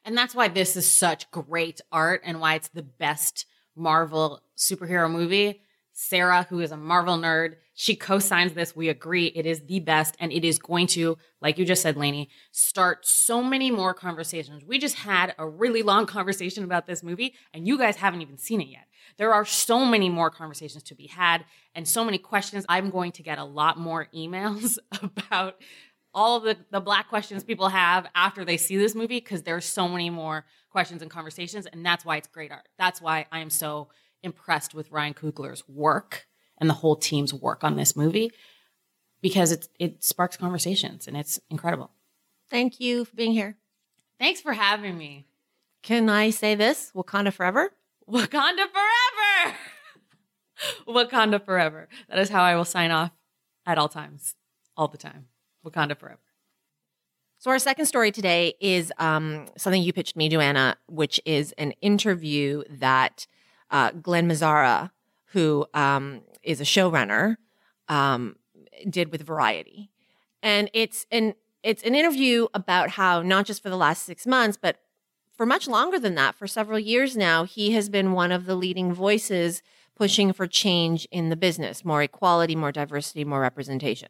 And that's why this is such great art and why it's the best Marvel superhero movie Sarah, who is a Marvel nerd, she co signs this. We agree it is the best. And it is going to, like you just said, Lainey, start so many more conversations. We just had a really long (laughs) conversation about this movie, and you guys haven't even seen it yet. There are so many more conversations to be had and so many questions. I'm going to get a lot more (laughs) emails (laughs) about all of the, the black questions people have after they see this movie because there's so many more questions and conversations. And that's why it's great art. That's why I am so impressed with Ryan Coogler's work and the whole team's work on this movie because it it sparks conversations and it's incredible. Thank you for being here. Thanks for having me. Can I say this? Wakanda forever? Wakanda forever. (laughs) Wakanda forever. That is how I will sign off at all times, all the time. Wakanda forever. So our second story today is um, something you pitched me, Joanna, which is an interview that uh, Glenn Mazzara, who um, is a showrunner, um, did with Variety, and it's an it's an interview about how not just for the last six months, but for much longer than that, for several years now, he has been one of the leading voices pushing for change in the business, more equality, more diversity, more representation.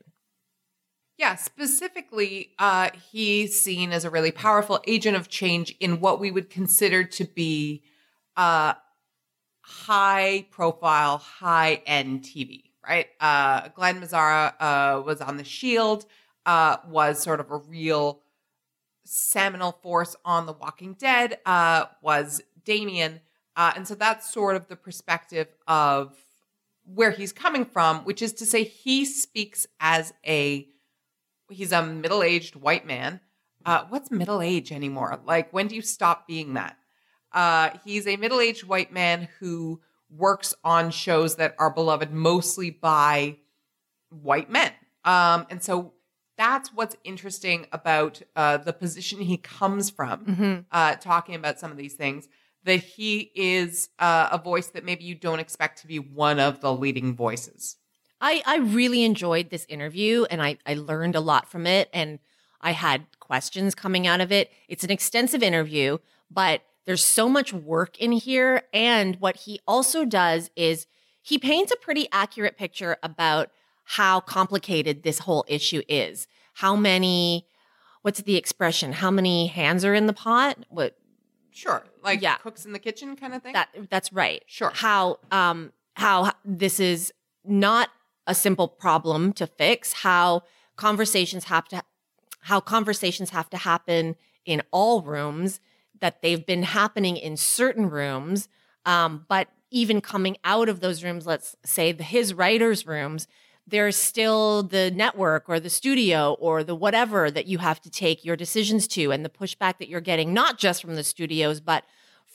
Yeah, specifically, uh, he's seen as a really powerful agent of change in what we would consider to be uh, high profile, high end TV, right? Uh, Glenn Mazzara uh, was on The Shield, uh, was sort of a real seminal force on The Walking Dead, uh, was Damien. Uh, and so that's sort of the perspective of where he's coming from, which is to say he speaks as a he's a middle-aged white man. Uh, what's middle age anymore? Like when do you stop being that? Uh, he's a middle-aged white man who works on shows that are beloved mostly by white men. Um, and so that's what's interesting about uh, the position he comes from, Mm-hmm. uh, talking about some of these things. That he is uh, a voice that maybe you don't expect to be one of the leading voices. I, I really enjoyed this interview and I, I learned a lot from it and I had questions coming out of it. It's an extensive interview, but there's so much work in here. And what he also does is he paints a pretty accurate picture about how complicated this whole issue is. How many, what's the expression? How many hands are in the pot? What Sure, like Yeah. cooks in the kitchen kind of thing. that that's right. Sure. How um how this is not a simple problem to fix. How conversations have to how conversations have to happen in all rooms. That they've been happening in certain rooms, um, but even coming out of those rooms, let's say the, his writers' rooms, there's still the network or the studio or the whatever that you have to take your decisions to, and the pushback that you're getting, not just from the studios, but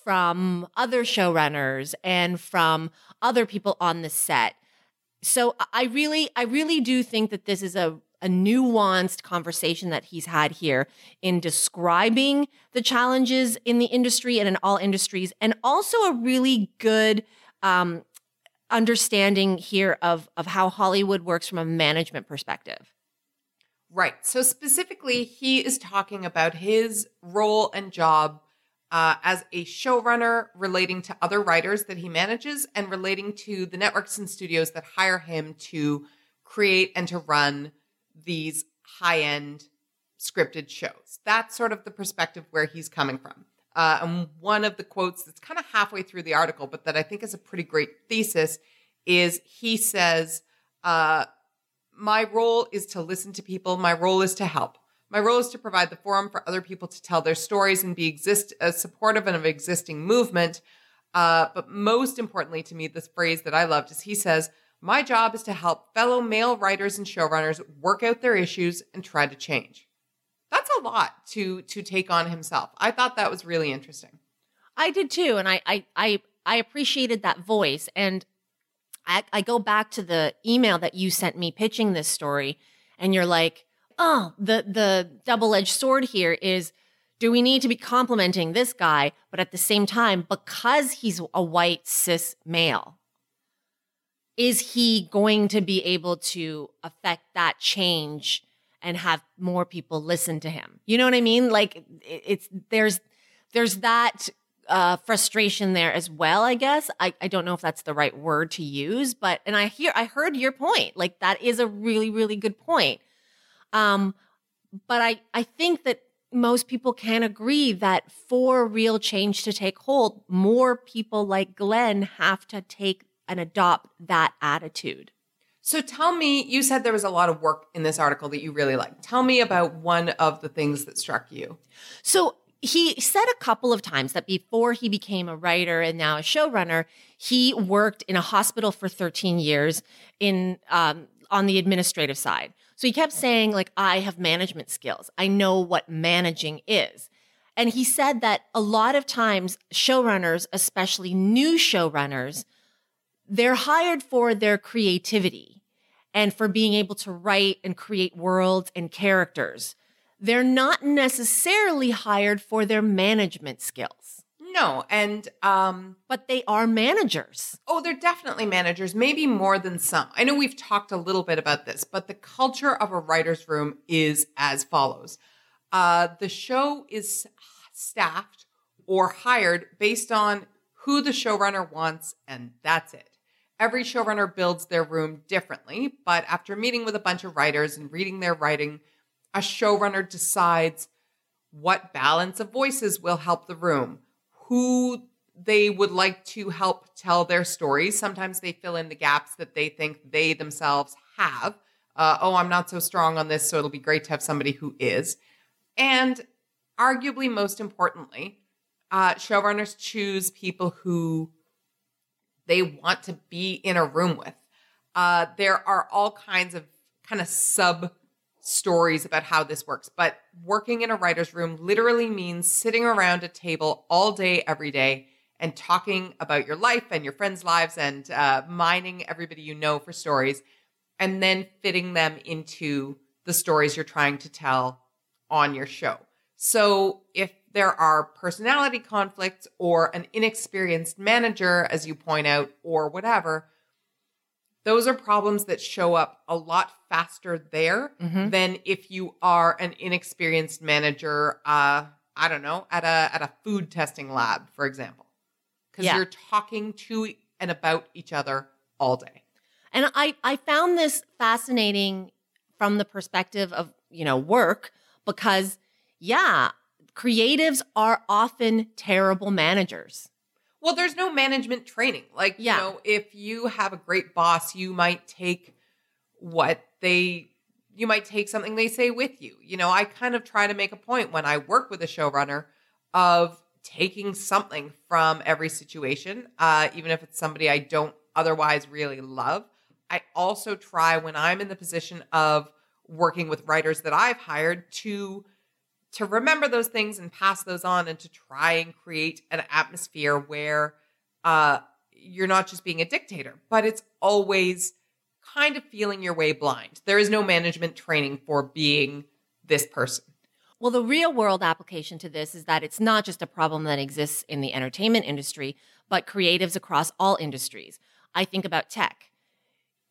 from other showrunners and from other people on the set. So I really, I really do think that this is a, a nuanced conversation that he's had here in describing the challenges in the industry and in all industries, and also a really good um, understanding here of of how Hollywood works from a management perspective. Right. So specifically, he is talking about his role and job uh, as a showrunner, relating to other writers that he manages, and relating to the networks and studios that hire him to create and to run these high-end scripted shows. That's sort of the perspective where he's coming from. Uh, and one of the quotes that's kind of halfway through the article, but that I think is a pretty great thesis, is he says, uh, my role is to listen to people. My role is to help. My role is to provide the forum for other people to tell their stories and be exist uh, supportive of an existing movement. Uh, but most importantly to me, this phrase that I loved is he says, "My job is to help fellow male writers and showrunners work out their issues and try to change." That's a lot to to take on himself. I thought that was really interesting. I did too, and I I I, I appreciated that voice. And I, I go back to the email that you sent me pitching this story, and you're like, "Oh, the the double edged sword here is." Do we need to be complimenting this guy, but at the same time, because he's a white cis male, is he going to be able to affect that change and have more people listen to him? You know what I mean? Like it's there's there's that uh, frustration there as well. I guess I, I don't know if that's the right word to use, but and I hear I heard your point. Like that is a really really good point. Um, but I I think that most people can agree that for real change to take hold, more people like Glenn have to take and adopt that attitude. So tell me, you said there was a lot of work in this article that you really liked. Tell me about one of the things that struck you. So he said a couple of times that before he became a writer and now a showrunner, he worked in a hospital for 13 years in um, on the administrative side. So he kept saying like I have management skills. I know what managing is. And he said that a lot of times showrunners, especially new showrunners, they're hired for their creativity and for being able to write and create worlds and characters. They're not necessarily hired for their management skills. No, and um but they are managers. Oh, they're definitely managers, maybe more than some. I know we've talked a little bit about this, but the culture of a writer's room is as follows. Uh, the show is staffed or hired based on who the showrunner wants, and that's it. Every showrunner builds their room differently, but after meeting with a bunch of writers and reading their writing, a showrunner decides what balance of voices will help the room, who they would like to help tell their stories. Sometimes they fill in the gaps that they think they themselves have. Uh, oh, I'm not so strong on this, so it'll be great to have somebody who is. And arguably, most importantly, uh, showrunners choose people who they want to be in a room with. Uh, there are all kinds of kind of sub stories about how this works, but working in a writer's room literally means sitting around a table all day, every day, and talking about your life and your friends' lives and uh, mining everybody you know for stories, and then fitting them into the stories you're trying to tell on your show. So if there are personality conflicts or an inexperienced manager, as you point out, or whatever, those are problems that show up a lot faster there Mhm. than if you are an inexperienced manager, uh, I don't know, at a at a food testing lab, for example. Because Yeah. you're talking to and about each other all day. And I, I found this fascinating from the perspective of, you know, work because, yeah, creatives are often terrible managers. Well, there's no management training. Like, Yeah. you know, if you have a great boss, you might take what they you might take something they say with you. You know, I kind of try to make a point when I work with a showrunner of taking something from every situation, uh, even if it's somebody I don't otherwise really love. I also try when I'm in the position of working with writers that I've hired to to remember those things and pass those on and to try and create an atmosphere where uh, you're not just being a dictator, but it's always kind of feeling your way blind. There is no management training for being this person. Well, the real world application to this is that it's not just a problem that exists in the entertainment industry, but creatives across all industries. I think about tech.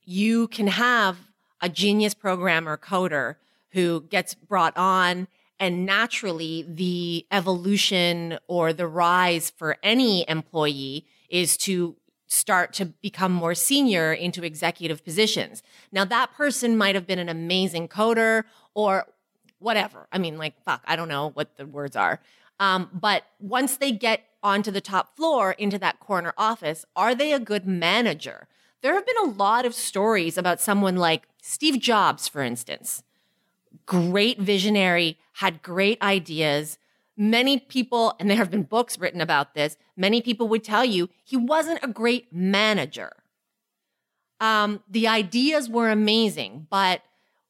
You can have a genius programmer coder who gets brought on, and naturally, the evolution or the rise for any employee is to start to become more senior into executive positions. Now, that person might have been an amazing coder or whatever. I mean, like, fuck, I don't know what the words are. Um, but once they get onto the top floor into that corner office, are they a good manager? There have been a lot of stories about someone like Steve Jobs, for instance. Great visionary, had great ideas. Many people, and there have been books written about this, many people would tell you he wasn't a great manager. Um, the ideas were amazing, but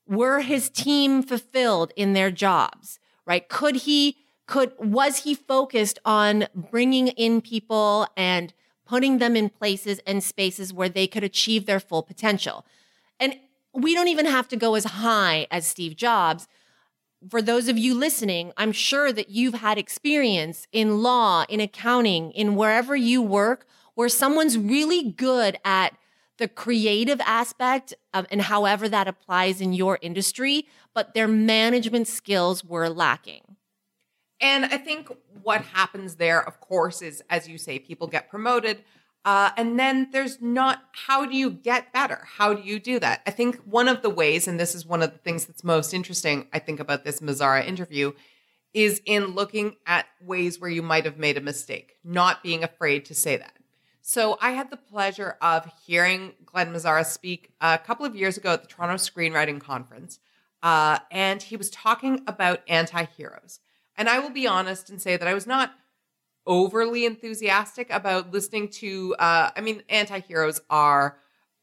were his team fulfilled in their jobs right could he could was he focused on bringing in people and putting them in places and spaces where they could achieve their full potential we don't even have to go as high as Steve Jobs for those of you listening i'm sure that you've had experience in law in accounting in wherever you work where someone's really good at the creative aspect of, and however that applies in your industry, but their management skills were lacking. And I think what happens there, of course, is as you say, people get promoted. Uh, and then there's not, how do you get better? How do you do that? I think one of the ways, and this is one of the things that's most interesting, I think, about this Mazzara interview, is in looking at ways where you might have made a mistake, not being afraid to say that. So I had the pleasure of hearing Glenn Mazzara speak a couple of years ago at the Toronto Screenwriting Conference. Uh, and he was talking about anti heroes. And I will be honest and say that I was not overly enthusiastic about listening to, uh, I mean, anti heroes are,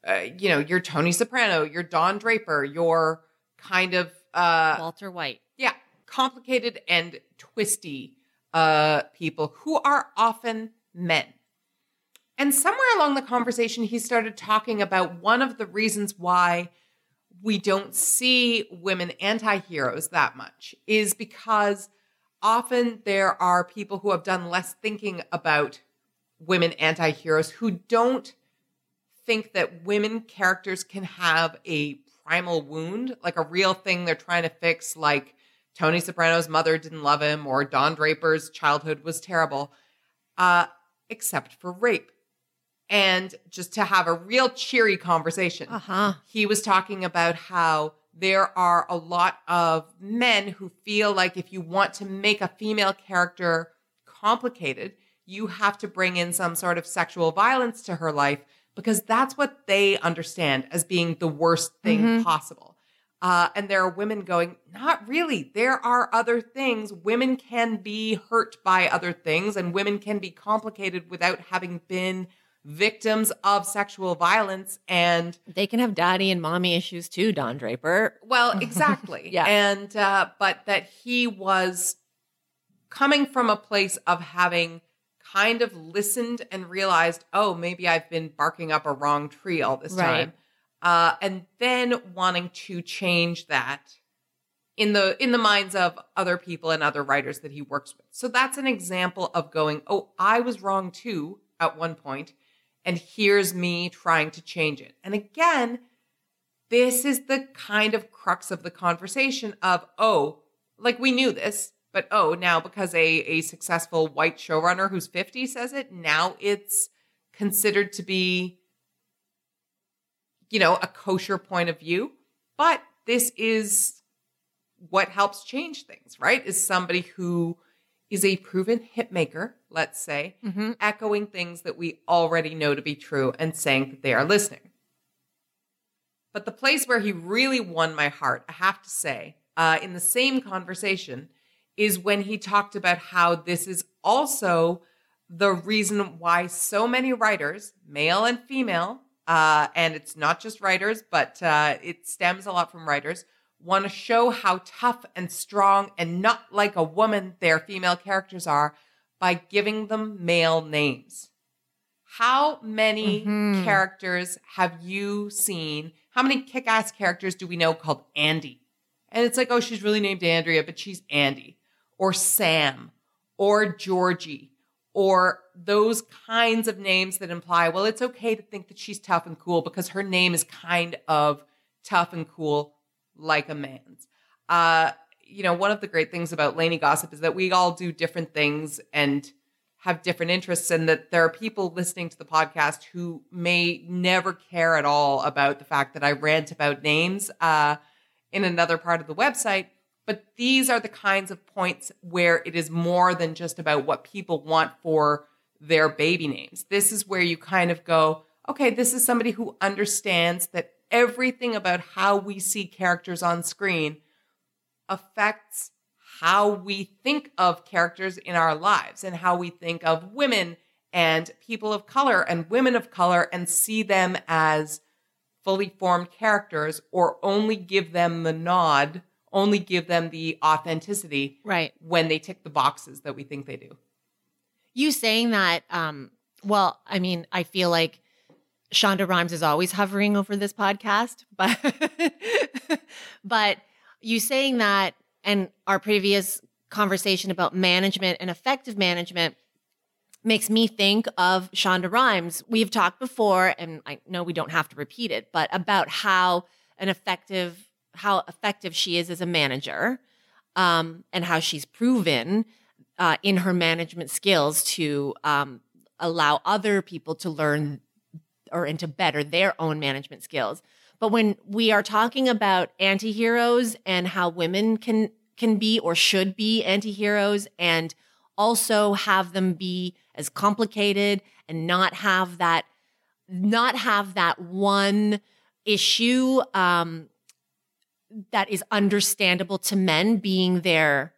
uh, you know, your Tony Soprano, your Don Draper, your kind of. Uh, Walter White. Yeah, complicated and twisty uh, people who are often men. And somewhere along the conversation, he started talking about one of the reasons why we don't see women anti heroes that much is because often there are people who have done less thinking about women anti heroes who don't think that women characters can have a primal wound, like a real thing they're trying to fix, like Tony Soprano's mother didn't love him or Don Draper's childhood was terrible, uh, except for rape. And just to have a real cheery conversation, Uh-huh. he was talking about how there are a lot of men who feel like if you want to make a female character complicated, you have to bring in some sort of sexual violence to her life because that's what they understand as being the worst thing Mhm. possible. Uh, and there are women going, not really. There are other things. Women can be hurt by other things, and women can be complicated without having been victims of sexual violence. And They can have daddy and mommy issues too, Don Draper. well, (laughs) exactly. Yeah. And, uh, but that he was coming from a place of having kind of listened and realized, oh, maybe I've been barking up a wrong tree all this Right. time. Uh, and then wanting to change that in the in the minds of other people and other writers that he works with. So that's an example of going, oh, I was wrong too at one point, and here's me trying to change it. And again, this is the kind of crux of the conversation of, oh, like we knew this, but oh, now because a, a successful white showrunner who's 50 says it, now it's considered to be, you know, a kosher point of view. But this is what helps change things, right? Is somebody who is a proven hit maker, let's say, Mm-hmm. echoing things that we already know to be true and saying that they are listening. But the place where he really won my heart, I have to say, uh, in the same conversation, is when he talked about how this is also the reason why so many writers, male and female, uh, and it's not just writers, but uh, it stems a lot from writers, want to show how tough and strong and not like a woman their female characters are by giving them male names. How many Mhm. characters have you seen? How many kick ass characters do we know called Andy? And it's like, oh, she's really named Andrea, but she's Andy, or Sam, or Georgie, or those kinds of names that imply, well, it's okay to think that she's tough and cool because her name is kind of tough and cool like a man's. Uh, you know, one of the great things about Lainey Gossip is that we all do different things and have different interests, and that there are people listening to the podcast who may never care at all about the fact that I rant about names uh, in another part of the website. But these are the kinds of points where it is more than just about what people want for their baby names. This is where you kind of go, okay, this is somebody who understands that everything about how we see characters on screen affects how we think of characters in our lives and how we think of women and people of color and women of color and see them as fully formed characters or only give them the nod, only give them the authenticity Right. when they tick the boxes that we think they do. You saying that, um, well, I mean, I feel like Shonda Rhimes is always hovering over this podcast, but (laughs) but you saying that and our previous conversation about management and effective management makes me think of Shonda Rhimes. We've talked before, and I know we don't have to repeat it, but about how an effective how effective she is as a manager, um, and how she's proven uh, in her management skills to um, allow other people to learn or and to better their own management skills. But when we are talking about antiheroes and how women can can be or should be antiheroes and also have them be as complicated and not have that not have that one issue um, that is understandable to men being their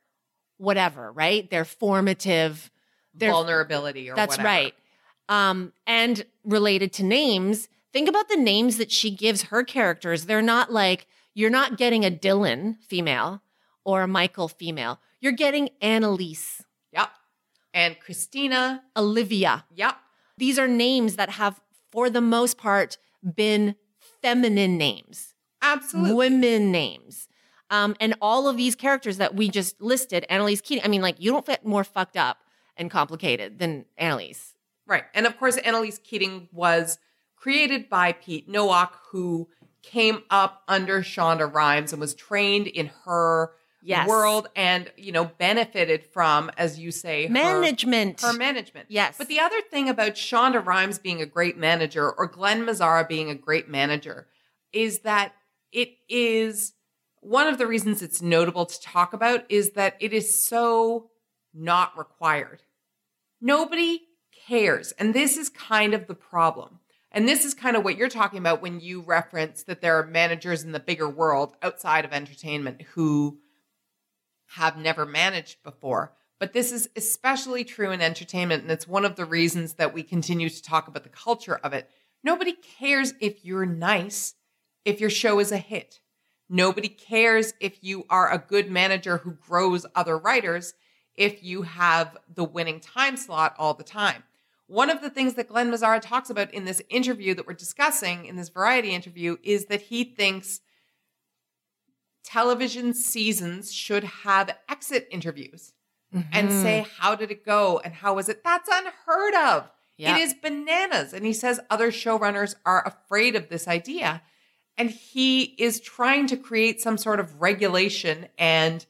whatever, right? Their formative, their vulnerability or that's whatever. right. Um, and related to names, think about the names that she gives her characters. They're not like you're not getting a Dylan female or a Michael female. You're getting Annalise, Yep. And Christina. Olivia. Yep. These are names that have, for the most part, been feminine names, Absolutely. women names. Um, and all of these characters that we just listed, Annalise Keating, I mean, like, you don't get more fucked up and complicated than Annalise. Right. And of course, Annalise Keating was created by Pete Nowalk, who came up under Shonda Rhimes and was trained in her Yes. world and, you know, benefited from, as you say, her- Management. Her, management. Yes. But the other thing about Shonda Rhimes being a great manager or Glenn Mazzara being a great manager is that it is one of the reasons it's notable to talk about is that it is so not required. Nobody cares. And this is kind of the problem. And this is kind of what you're talking about when you reference that there are managers in the bigger world outside of entertainment who have never managed before. But this is especially true in entertainment. And it's one of the reasons that we continue to talk about the culture of it. Nobody cares if you're nice, if your show is a hit. Nobody cares if you are a good manager who grows other writers, if you have the winning time slot all the time. One of the things that Glenn Mazzara talks about in this interview that we're discussing, in this variety interview, is that he thinks television seasons should have exit interviews and Mhm. say, How did it go? And how was it? That's unheard of. Yeah. It is bananas. And he says other showrunners are afraid of this idea. And he is trying to create some sort of regulation and,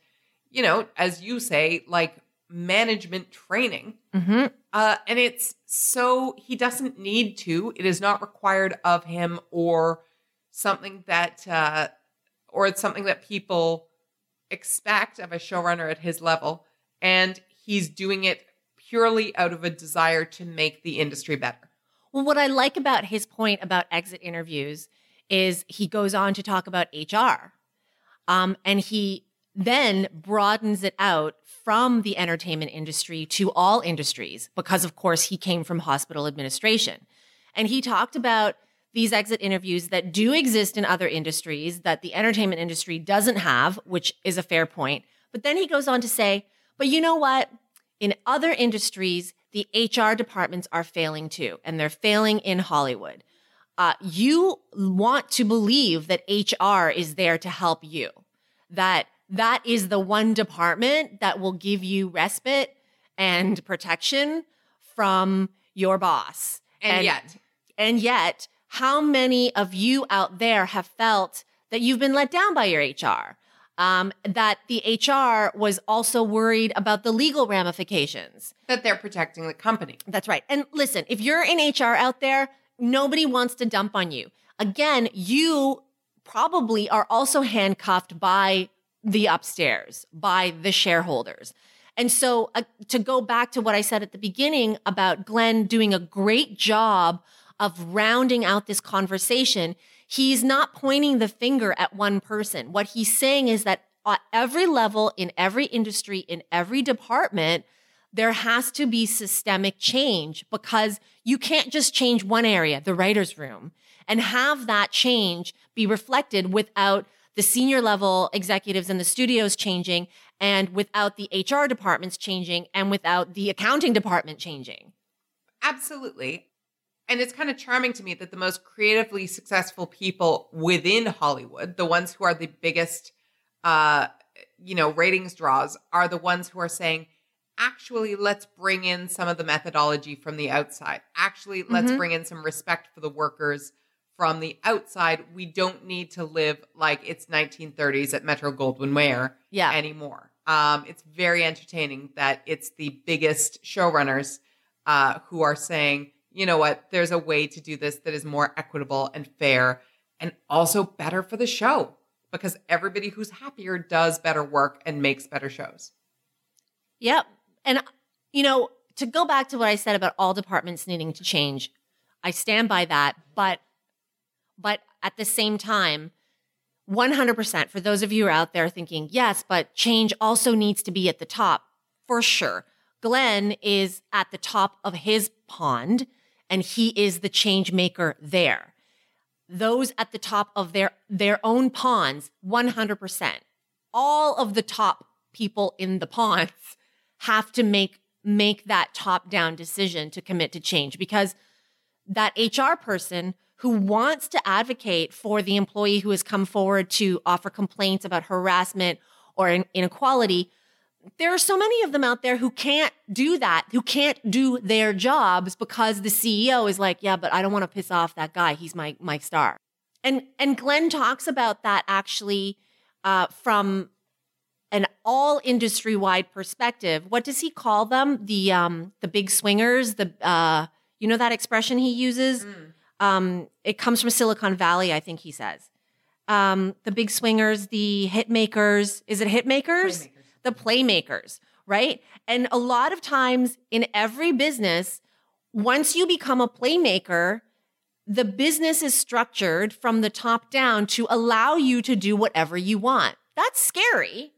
you know, as you say, like management training. Mhm. Uh, and it's so he doesn't need to. It is not required of him or something that, uh, or it's something that people expect of a showrunner at his level. And he's doing it purely out of a desire to make the industry better. Well, what I like about his point about exit interviews is he goes on to talk about HR. Um, and he then broadens it out from the entertainment industry to all industries because, of course, he came from hospital administration. And he talked about these exit interviews that do exist in other industries that the entertainment industry doesn't have, which is a fair point. But then he goes on to say, but you know what? In other industries, the HR departments are failing too, and they're failing in Hollywood. Uh, you want to believe that HR is there to help you, that that is the one department that will give you respite and protection from your boss. And, yet, And yet, how many of you out there have felt that you've been let down by your HR? Um, that the HR was also worried about the legal ramifications. that they're protecting the company. That's right. And listen, if you're in HR out there, nobody wants to dump on you. Again, you probably are also handcuffed by the upstairs, by the shareholders. And so, uh, to go back to what I said at the beginning about Glenn doing a great job of rounding out this conversation, he's not pointing the finger at one person. What he's saying is that at every level, in every industry, in every department, there has to be systemic change because you can't just change one area, the writer's room, and have that change be reflected without the senior level executives in the studios changing and without the HR departments changing and without the accounting department changing. Absolutely. And it's kind of charming to me that the most creatively successful people within Hollywood, the ones who are the biggest, uh, you know, ratings draws, are the ones who are saying, actually, let's bring in some of the methodology from the outside. Actually, let's Mhm. bring in some respect for the workers from the outside. We don't need to live like it's 1930s at Metro Goldwyn Mayer Yeah. anymore. Um, it's very entertaining that it's the biggest showrunners uh, who are saying, you know what, there's a way to do this that is more equitable and fair and also better for the show because everybody who's happier does better work and makes better shows. Yep. And, you know, to go back to what I said about all departments needing to change, I stand by that. But, but at the same time, 100% for those of you who are out there thinking, yes, but change also needs to be at the top, for sure. Glenn is at the top of his pond and he is the change maker there. Those at the top of their, their own ponds, 100%. All of the top people in the ponds (laughs) have to make, make that top down decision to commit to change because that HR person who wants to advocate for the employee who has come forward to offer complaints about harassment or inequality. There are so many of them out there who can't do that, who can't do their jobs because the CEO is like, yeah, but I don't want to piss off that guy. He's my my star. And and Glenn talks about that actually uh, from an all industry wide perspective. What does he call them? The um the big swingers. The uh, you know that expression he uses. Mm um, it comes from Silicon Valley, I think he says. Um, the big swingers, the hit makers. Is it hit makers? Playmakers. The playmakers, right? And a lot of times in every business, once you become a playmaker, the business is structured from the top down to allow you to do whatever you want. That's scary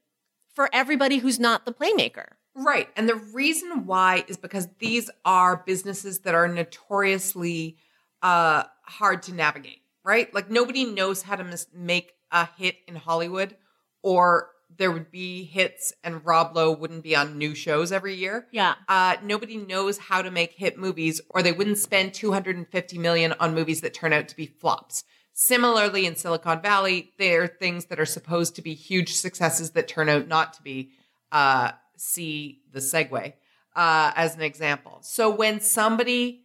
for everybody who's not the playmaker. Right. And the reason why is because these are businesses that are notoriously uh, hard to navigate, right? Like nobody knows how to mis- make a hit in Hollywood, or there would be hits and Rob Lowe wouldn't be on new shows every year. Yeah. Uh, nobody knows how to make hit movies, or they wouldn't spend 250 million on movies that turn out to be flops. Similarly, in Silicon Valley, there are things that are supposed to be huge successes that turn out not to be. Uh, see the Segway uh, as an example. So when somebody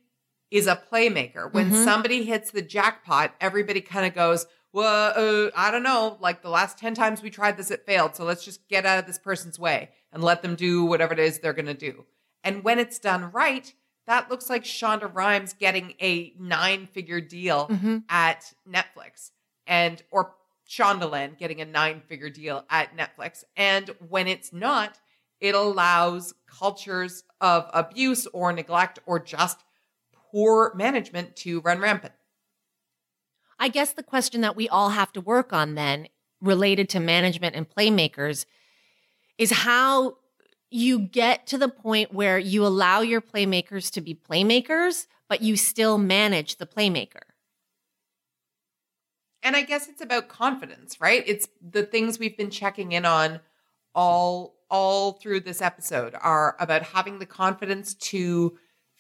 is a playmaker. When mm-hmm. somebody hits the jackpot, everybody kind of goes, well, uh, I don't know. Like the last 10 times we tried this, it failed. So let's just get out of this person's way and let them do whatever it is they're going to do. And when it's done right, that looks like Shonda Rhimes getting a nine figure deal mm-hmm. at Netflix and, or Shondaland getting a nine figure deal at Netflix. And when it's not, it allows cultures of abuse or neglect or just poor management to run rampant. I guess the question that we all have to work on then, related to management and playmakers, is how you get to the point where you allow your playmakers to be playmakers, but you still manage the playmaker. And I guess it's about confidence, right? It's the things we've been checking in on all all through this episode are about having the confidence to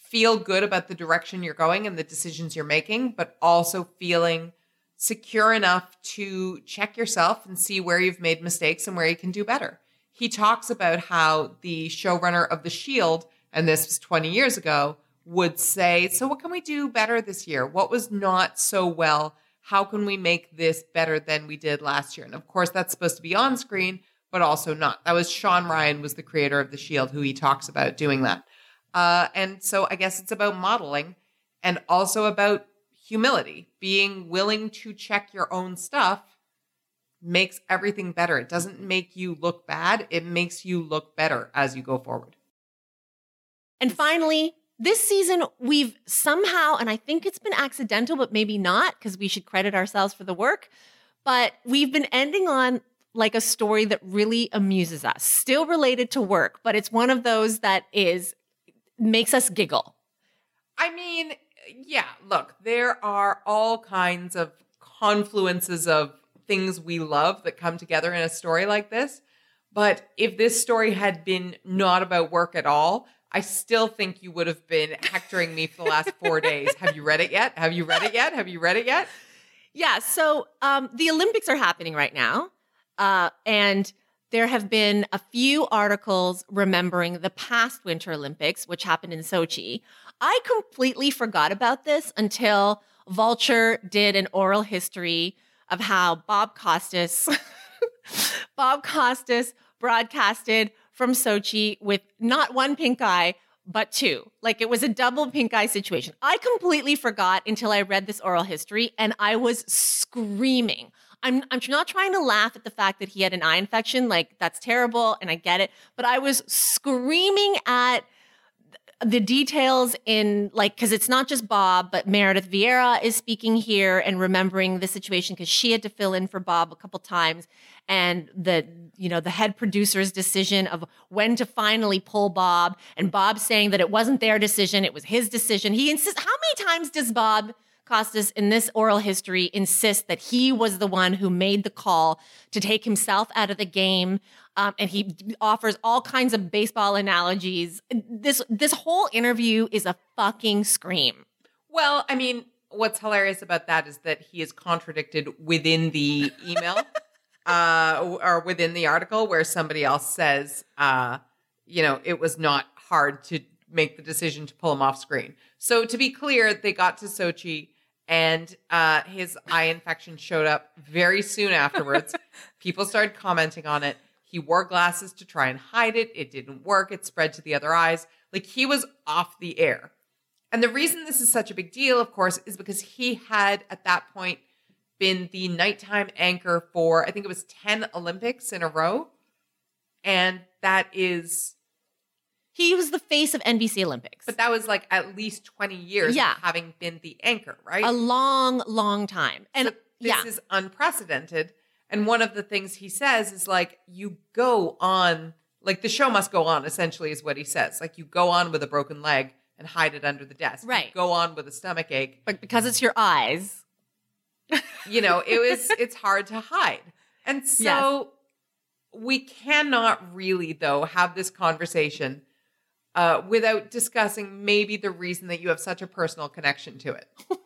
feel good about the direction you're going and the decisions you're making, but also feeling secure enough to check yourself and see where you've made mistakes and where you can do better. He talks about how the showrunner of The Shield, and this was 20 years ago, would say, So, what can we do better this year? What was not so well? How can we make this better than we did last year? And of course, that's supposed to be on screen, but also not. That was Shawn Ryan, was the creator of The Shield, who he talks about doing that. Uh, and so I guess it's about modeling and also about humility. Being willing to check your own stuff makes everything better. It doesn't make you look bad, it makes you look better as you go forward. And finally, this season, we've somehow, and I think it's been accidental, but maybe not, because we should credit ourselves for the work, but we've been ending on like a story that really amuses us, still related to work, but it's one of those that is makes us giggle. I mean, yeah, look, there are all kinds of confluences of things we love that come together in a story like this. But if this story had been not about work at all, I still think you would have been hectoring me for the last four days. Have you read it yet? Have you read it yet? Have you read it yet? Yeah. So um, the Olympics are happening right now. Uh, and there have been a few articles remembering the past Winter Olympics, which happened in Sochi. I completely forgot about this until Vulture did an oral history of how Bob Costas, (laughs) Bob Costas broadcasted from Sochi with not one pink eye, but two. Like it was a double pink eye situation. I completely forgot until I read this oral history and I was screaming. I'm, I'm not trying to laugh at the fact that he had an eye infection. Like, that's terrible, and I get it. But I was screaming at the details in like because it's not just Bob, but Meredith Vieira is speaking here and remembering the situation because she had to fill in for Bob a couple times, and the you know the head producer's decision of when to finally pull Bob, and Bob saying that it wasn't their decision, it was his decision. He insists. How many times does Bob? Costas in this oral history insists that he was the one who made the call to take himself out of the game. Um, and he offers all kinds of baseball analogies. This this whole interview is a fucking scream. Well, I mean, what's hilarious about that is that he is contradicted within the email (laughs) uh, or within the article where somebody else says, uh, you know, it was not hard to make the decision to pull him off screen. So to be clear, they got to Sochi and uh, his eye infection showed up very soon afterwards. (laughs) People started commenting on it. He wore glasses to try and hide it. It didn't work. It spread to the other eyes. Like he was off the air. And the reason this is such a big deal, of course, is because he had at that point been the nighttime anchor for, I think it was 10 Olympics in a row. And that is He was the face of NBC Olympics. But that was like at least 20 years Yeah. of having been the anchor, right? a long, long time. And So this yeah, is unprecedented. And one of the things he says is like, you go on, like the show must go on, essentially, is what he says. Like, you go on with a broken leg and hide it under the desk. You Right. go on with a stomach ache. but because it's your eyes. (laughs) You know, it was, it's hard to hide. And so we cannot really, though, have this conversation uh, without discussing maybe the reason that you have such a personal connection to it. (laughs)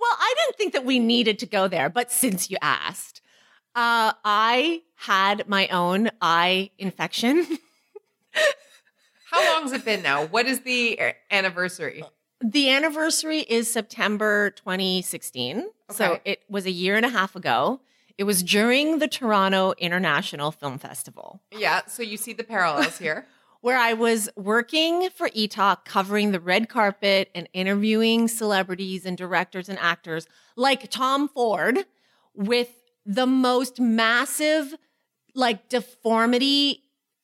Well, I didn't think that we needed to go there, but since you asked, uh, I had my own eye infection. How long has it been now? What is the anniversary? the anniversary is September 2016. So it was a year and a half ago. It was during the Toronto International Film Festival. Yeah, so you see the parallels here. (laughs) where I was working for eTalk, covering the red carpet and interviewing celebrities and directors and actors like Tom Ford with the most massive like deformity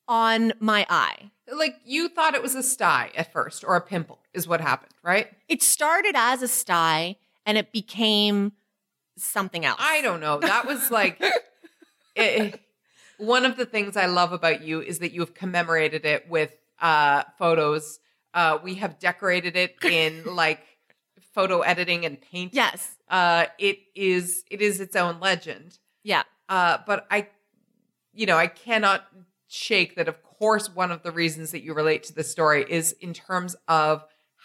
on my eye. like you thought it was a sty at first or a pimple is what happened, right? It started as a sty and it became something else. I don't know. That was like (laughs) it- one of the things I love about you is that you have commemorated it with uh photos. Uh we have decorated it (laughs) in like photo editing and paint. Yes. Uh it is it is its own legend. Yeah. Uh, but I, you know, I cannot shake that. Of course, one of the reasons that you relate to this story is in terms of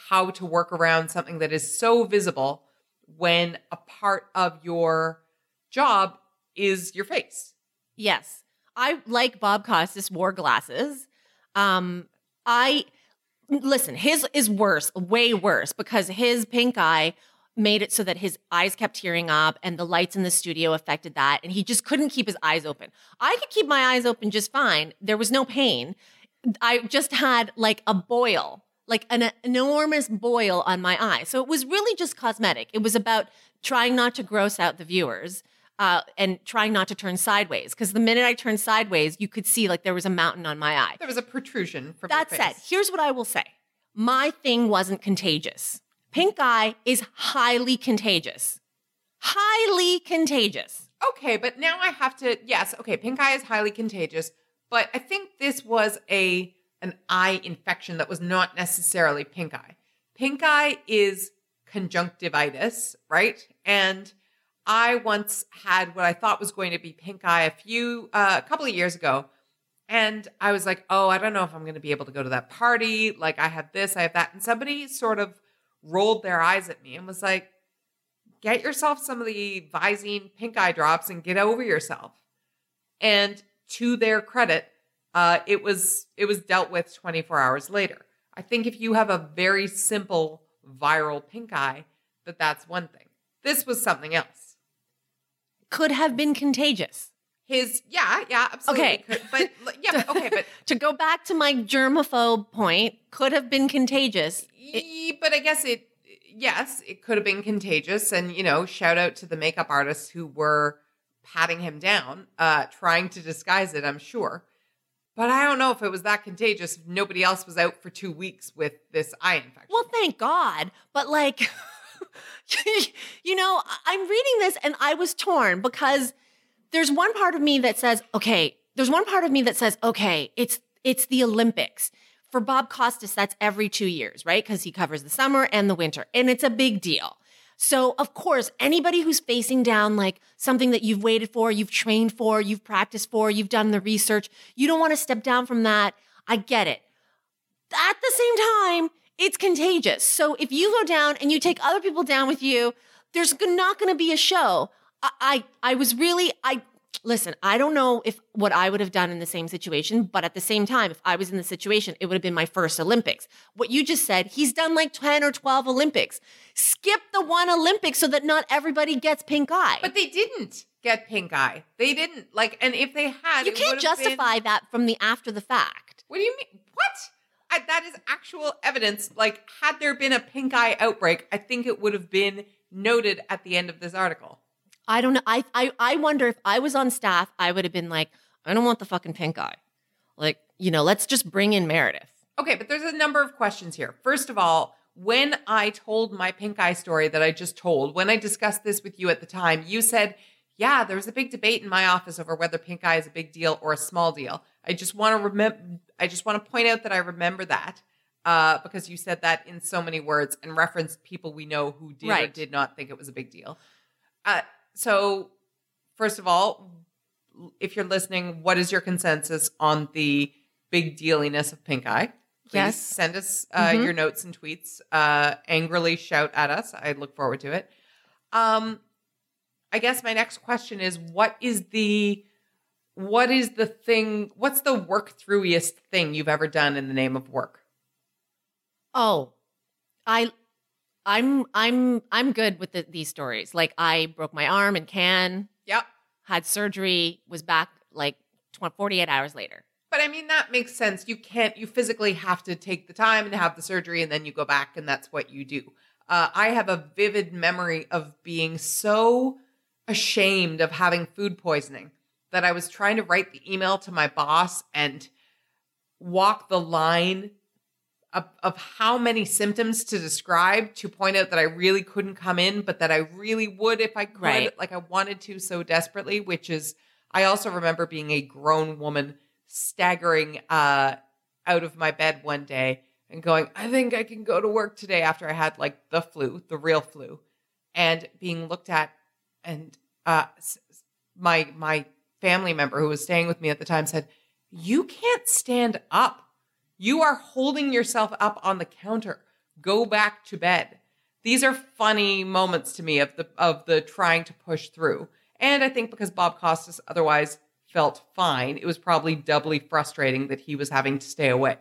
how to work around something that is so visible when a part of your job is your face. Yes. I like Bob Costas wore glasses. Um I listen, his is worse, way worse because his pink eye made it so that his eyes kept tearing up and the lights in the studio affected that and he just couldn't keep his eyes open. I could keep my eyes open just fine. There was no pain. I just had like a boil, like an enormous boil on my eye. So it was really just cosmetic. It was about trying not to gross out the viewers uh, and trying not to turn sideways. Because the minute I turned sideways, you could see like there was a mountain on my eye. There was a protrusion from That said, here's what I will say my thing wasn't contagious. Pink eye is highly contagious. Highly contagious. Okay, but now I have to yes, okay, pink eye is highly contagious, but I think this was a an eye infection that was not necessarily pink eye. Pink eye is conjunctivitis, right? And I once had what I thought was going to be pink eye a few uh, a couple of years ago. And I was like, "Oh, I don't know if I'm going to be able to go to that party. Like I have this, I have that." And somebody sort of rolled their eyes at me and was like, get yourself some of the Visine pink eye drops and get over yourself. And to their credit, uh, it was it was dealt with 24 hours later. I think if you have a very simple viral pink eye, that that's one thing. This was something else. Could have been contagious. his yeah, yeah, absolutely. Okay. Could, but (laughs) yeah, okay, but (laughs) to go back to my germaphobe point, could have been contagious. Ye- but I guess it yes, it could have been contagious and you know, shout out to the makeup artists who were patting him down, uh trying to disguise it, I'm sure. But I don't know if it was that contagious nobody else was out for 2 weeks with this eye infection. Well, thank God. But like, (laughs) (laughs) you know, I'm reading this and I was torn because there's one part of me that says, okay, there's one part of me that says, okay, it's it's the Olympics. For Bob Costas, that's every two years, right? Because he covers the summer and the winter, and it's a big deal. So, of course, anybody who's facing down like something that you've waited for, you've trained for, you've practiced for, you've done the research, you don't want to step down from that. I get it at the same time, it's contagious. So if you go down and you take other people down with you, there's not going to be a show. I, I, I was really, I listen. I don't know if what I would have done in the same situation, but at the same time, if I was in the situation, it would have been my first Olympics. What you just said, he's done like ten or twelve Olympics. Skip the one Olympic so that not everybody gets pink eye. But they didn't get pink eye. They didn't like and if they had you can't have been- justify that from the after the fact. What do you mean? What? I, that is actual evidence. Like, had there been a pink eye outbreak, I think it would have been noted at the end of this article. I don't know. I, I I wonder if I was on staff, I would have been like, I don't want the fucking pink eye. Like, you know, let's just bring in Meredith. Okay, but there's a number of questions here. First of all, when I told my pink eye story that I just told, when I discussed this with you at the time, you said, yeah, there was a big debate in my office over whether pink eye is a big deal or a small deal. I just want to remember, I just want to point out that I remember that uh, because you said that in so many words and referenced people we know who did or did not think it was a big deal. Uh, so, first of all, if you're listening, what is your consensus on the big dealiness of pink eye? Please Yes. send us uh, Mhm. your notes and tweets. Uh, angrily shout at us. I look forward to it. Um, I guess my next question is: What is the what is the thing? What's the work throughiest thing you've ever done in the name of work? Oh, I I'm I'm I'm good with the, these stories. Like I broke my arm in Cannes, Yep. had surgery, was back like 20, 48 hours later. But I mean, that makes sense. You can't, you physically have to take the time and have the surgery, and then you go back, and that's what you do. Uh, I have a vivid memory of being so ashamed of having food poisoning that I was trying to write the email to my boss and walk the line of, of how many symptoms to describe to point out that I really couldn't come in, but that I really would if I could. Right. Like I wanted to so desperately, which is, I also remember being a grown woman staggering uh, out of my bed one day and going, I think I can go to work today after I had like the flu, the real flu, and being looked at. And uh, my my family member who was staying with me at the time said, "You can't stand up. You are holding yourself up on the counter. Go back to bed." These are funny moments to me of the of the trying to push through. And I think because Bob Costas otherwise felt fine, it was probably doubly frustrating that he was having to stay away.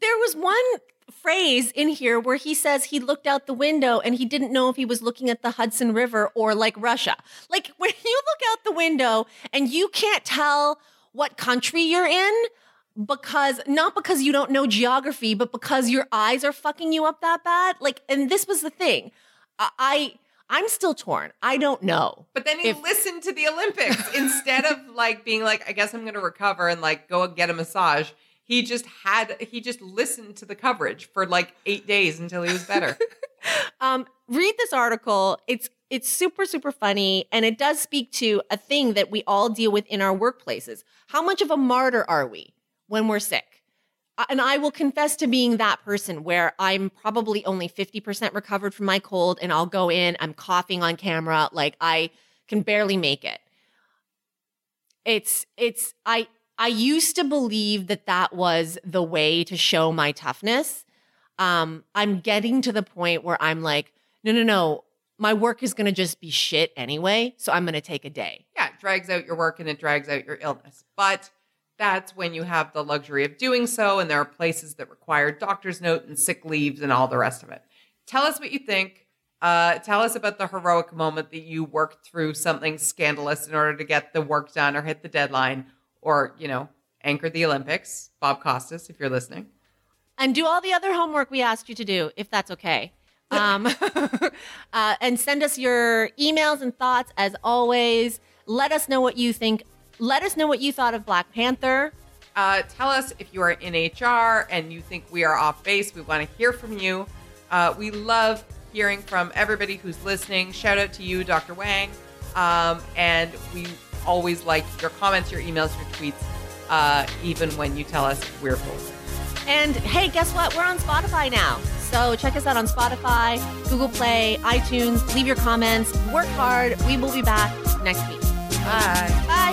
There was one phrase in here where he says he looked out the window and he didn't know if he was looking at the Hudson River or like Russia. Like (laughs) when you look out the window and you can't tell what country you're in because not because you don't know geography, but because your eyes are fucking you up that bad. Like, and this was the thing. I, I'm still torn. I don't know. But then he If- listened to the Olympics instead of like being like, I guess I'm going to recover and like go and get a massage. He just had, he just listened to the coverage for like eight days until he was better. (laughs) um, read this article. It's it's super super funny, and it does speak to a thing that we all deal with in our workplaces. How much of a martyr are we when we're sick? Uh, And I will confess to being that person where I'm probably only 50% recovered from my cold and I'll go in, I'm coughing on camera, like I can barely make it. It's, it's, I, I used to believe that that was the way to show my toughness. Um, I'm getting to the point where I'm like, no, no, no, my work is going to just be shit anyway. So I'm going to take a day. yeah, it drags out your work and it drags out your illness. But that's when you have the luxury of doing so. And there are places that require doctor's note and sick leaves and all the rest of it. Tell us what you think. Uh, tell us about the heroic moment that you worked through something scandalous in order to get the work done or hit the deadline or, you know, anchor the Olympics. Bob Costas, if you're listening. and do all the other homework we asked you to do, if that's okay. Um, (laughs) uh, and send us your emails and thoughts as always. Let us know what you think. Let us know what you thought of Black Panther. Uh, tell us if you are in HR and you think we are off base. We want to hear from you. Uh, we love hearing from everybody who's listening. Shout out to you, Dr. Wang. Um, and we always like your comments, your emails, your tweets, uh, even when you tell us we're full. And hey, guess what? We're on Spotify now. So check us out on Spotify, Google Play, iTunes. Leave your comments. Work hard. We will be back next week. Bye. Bye.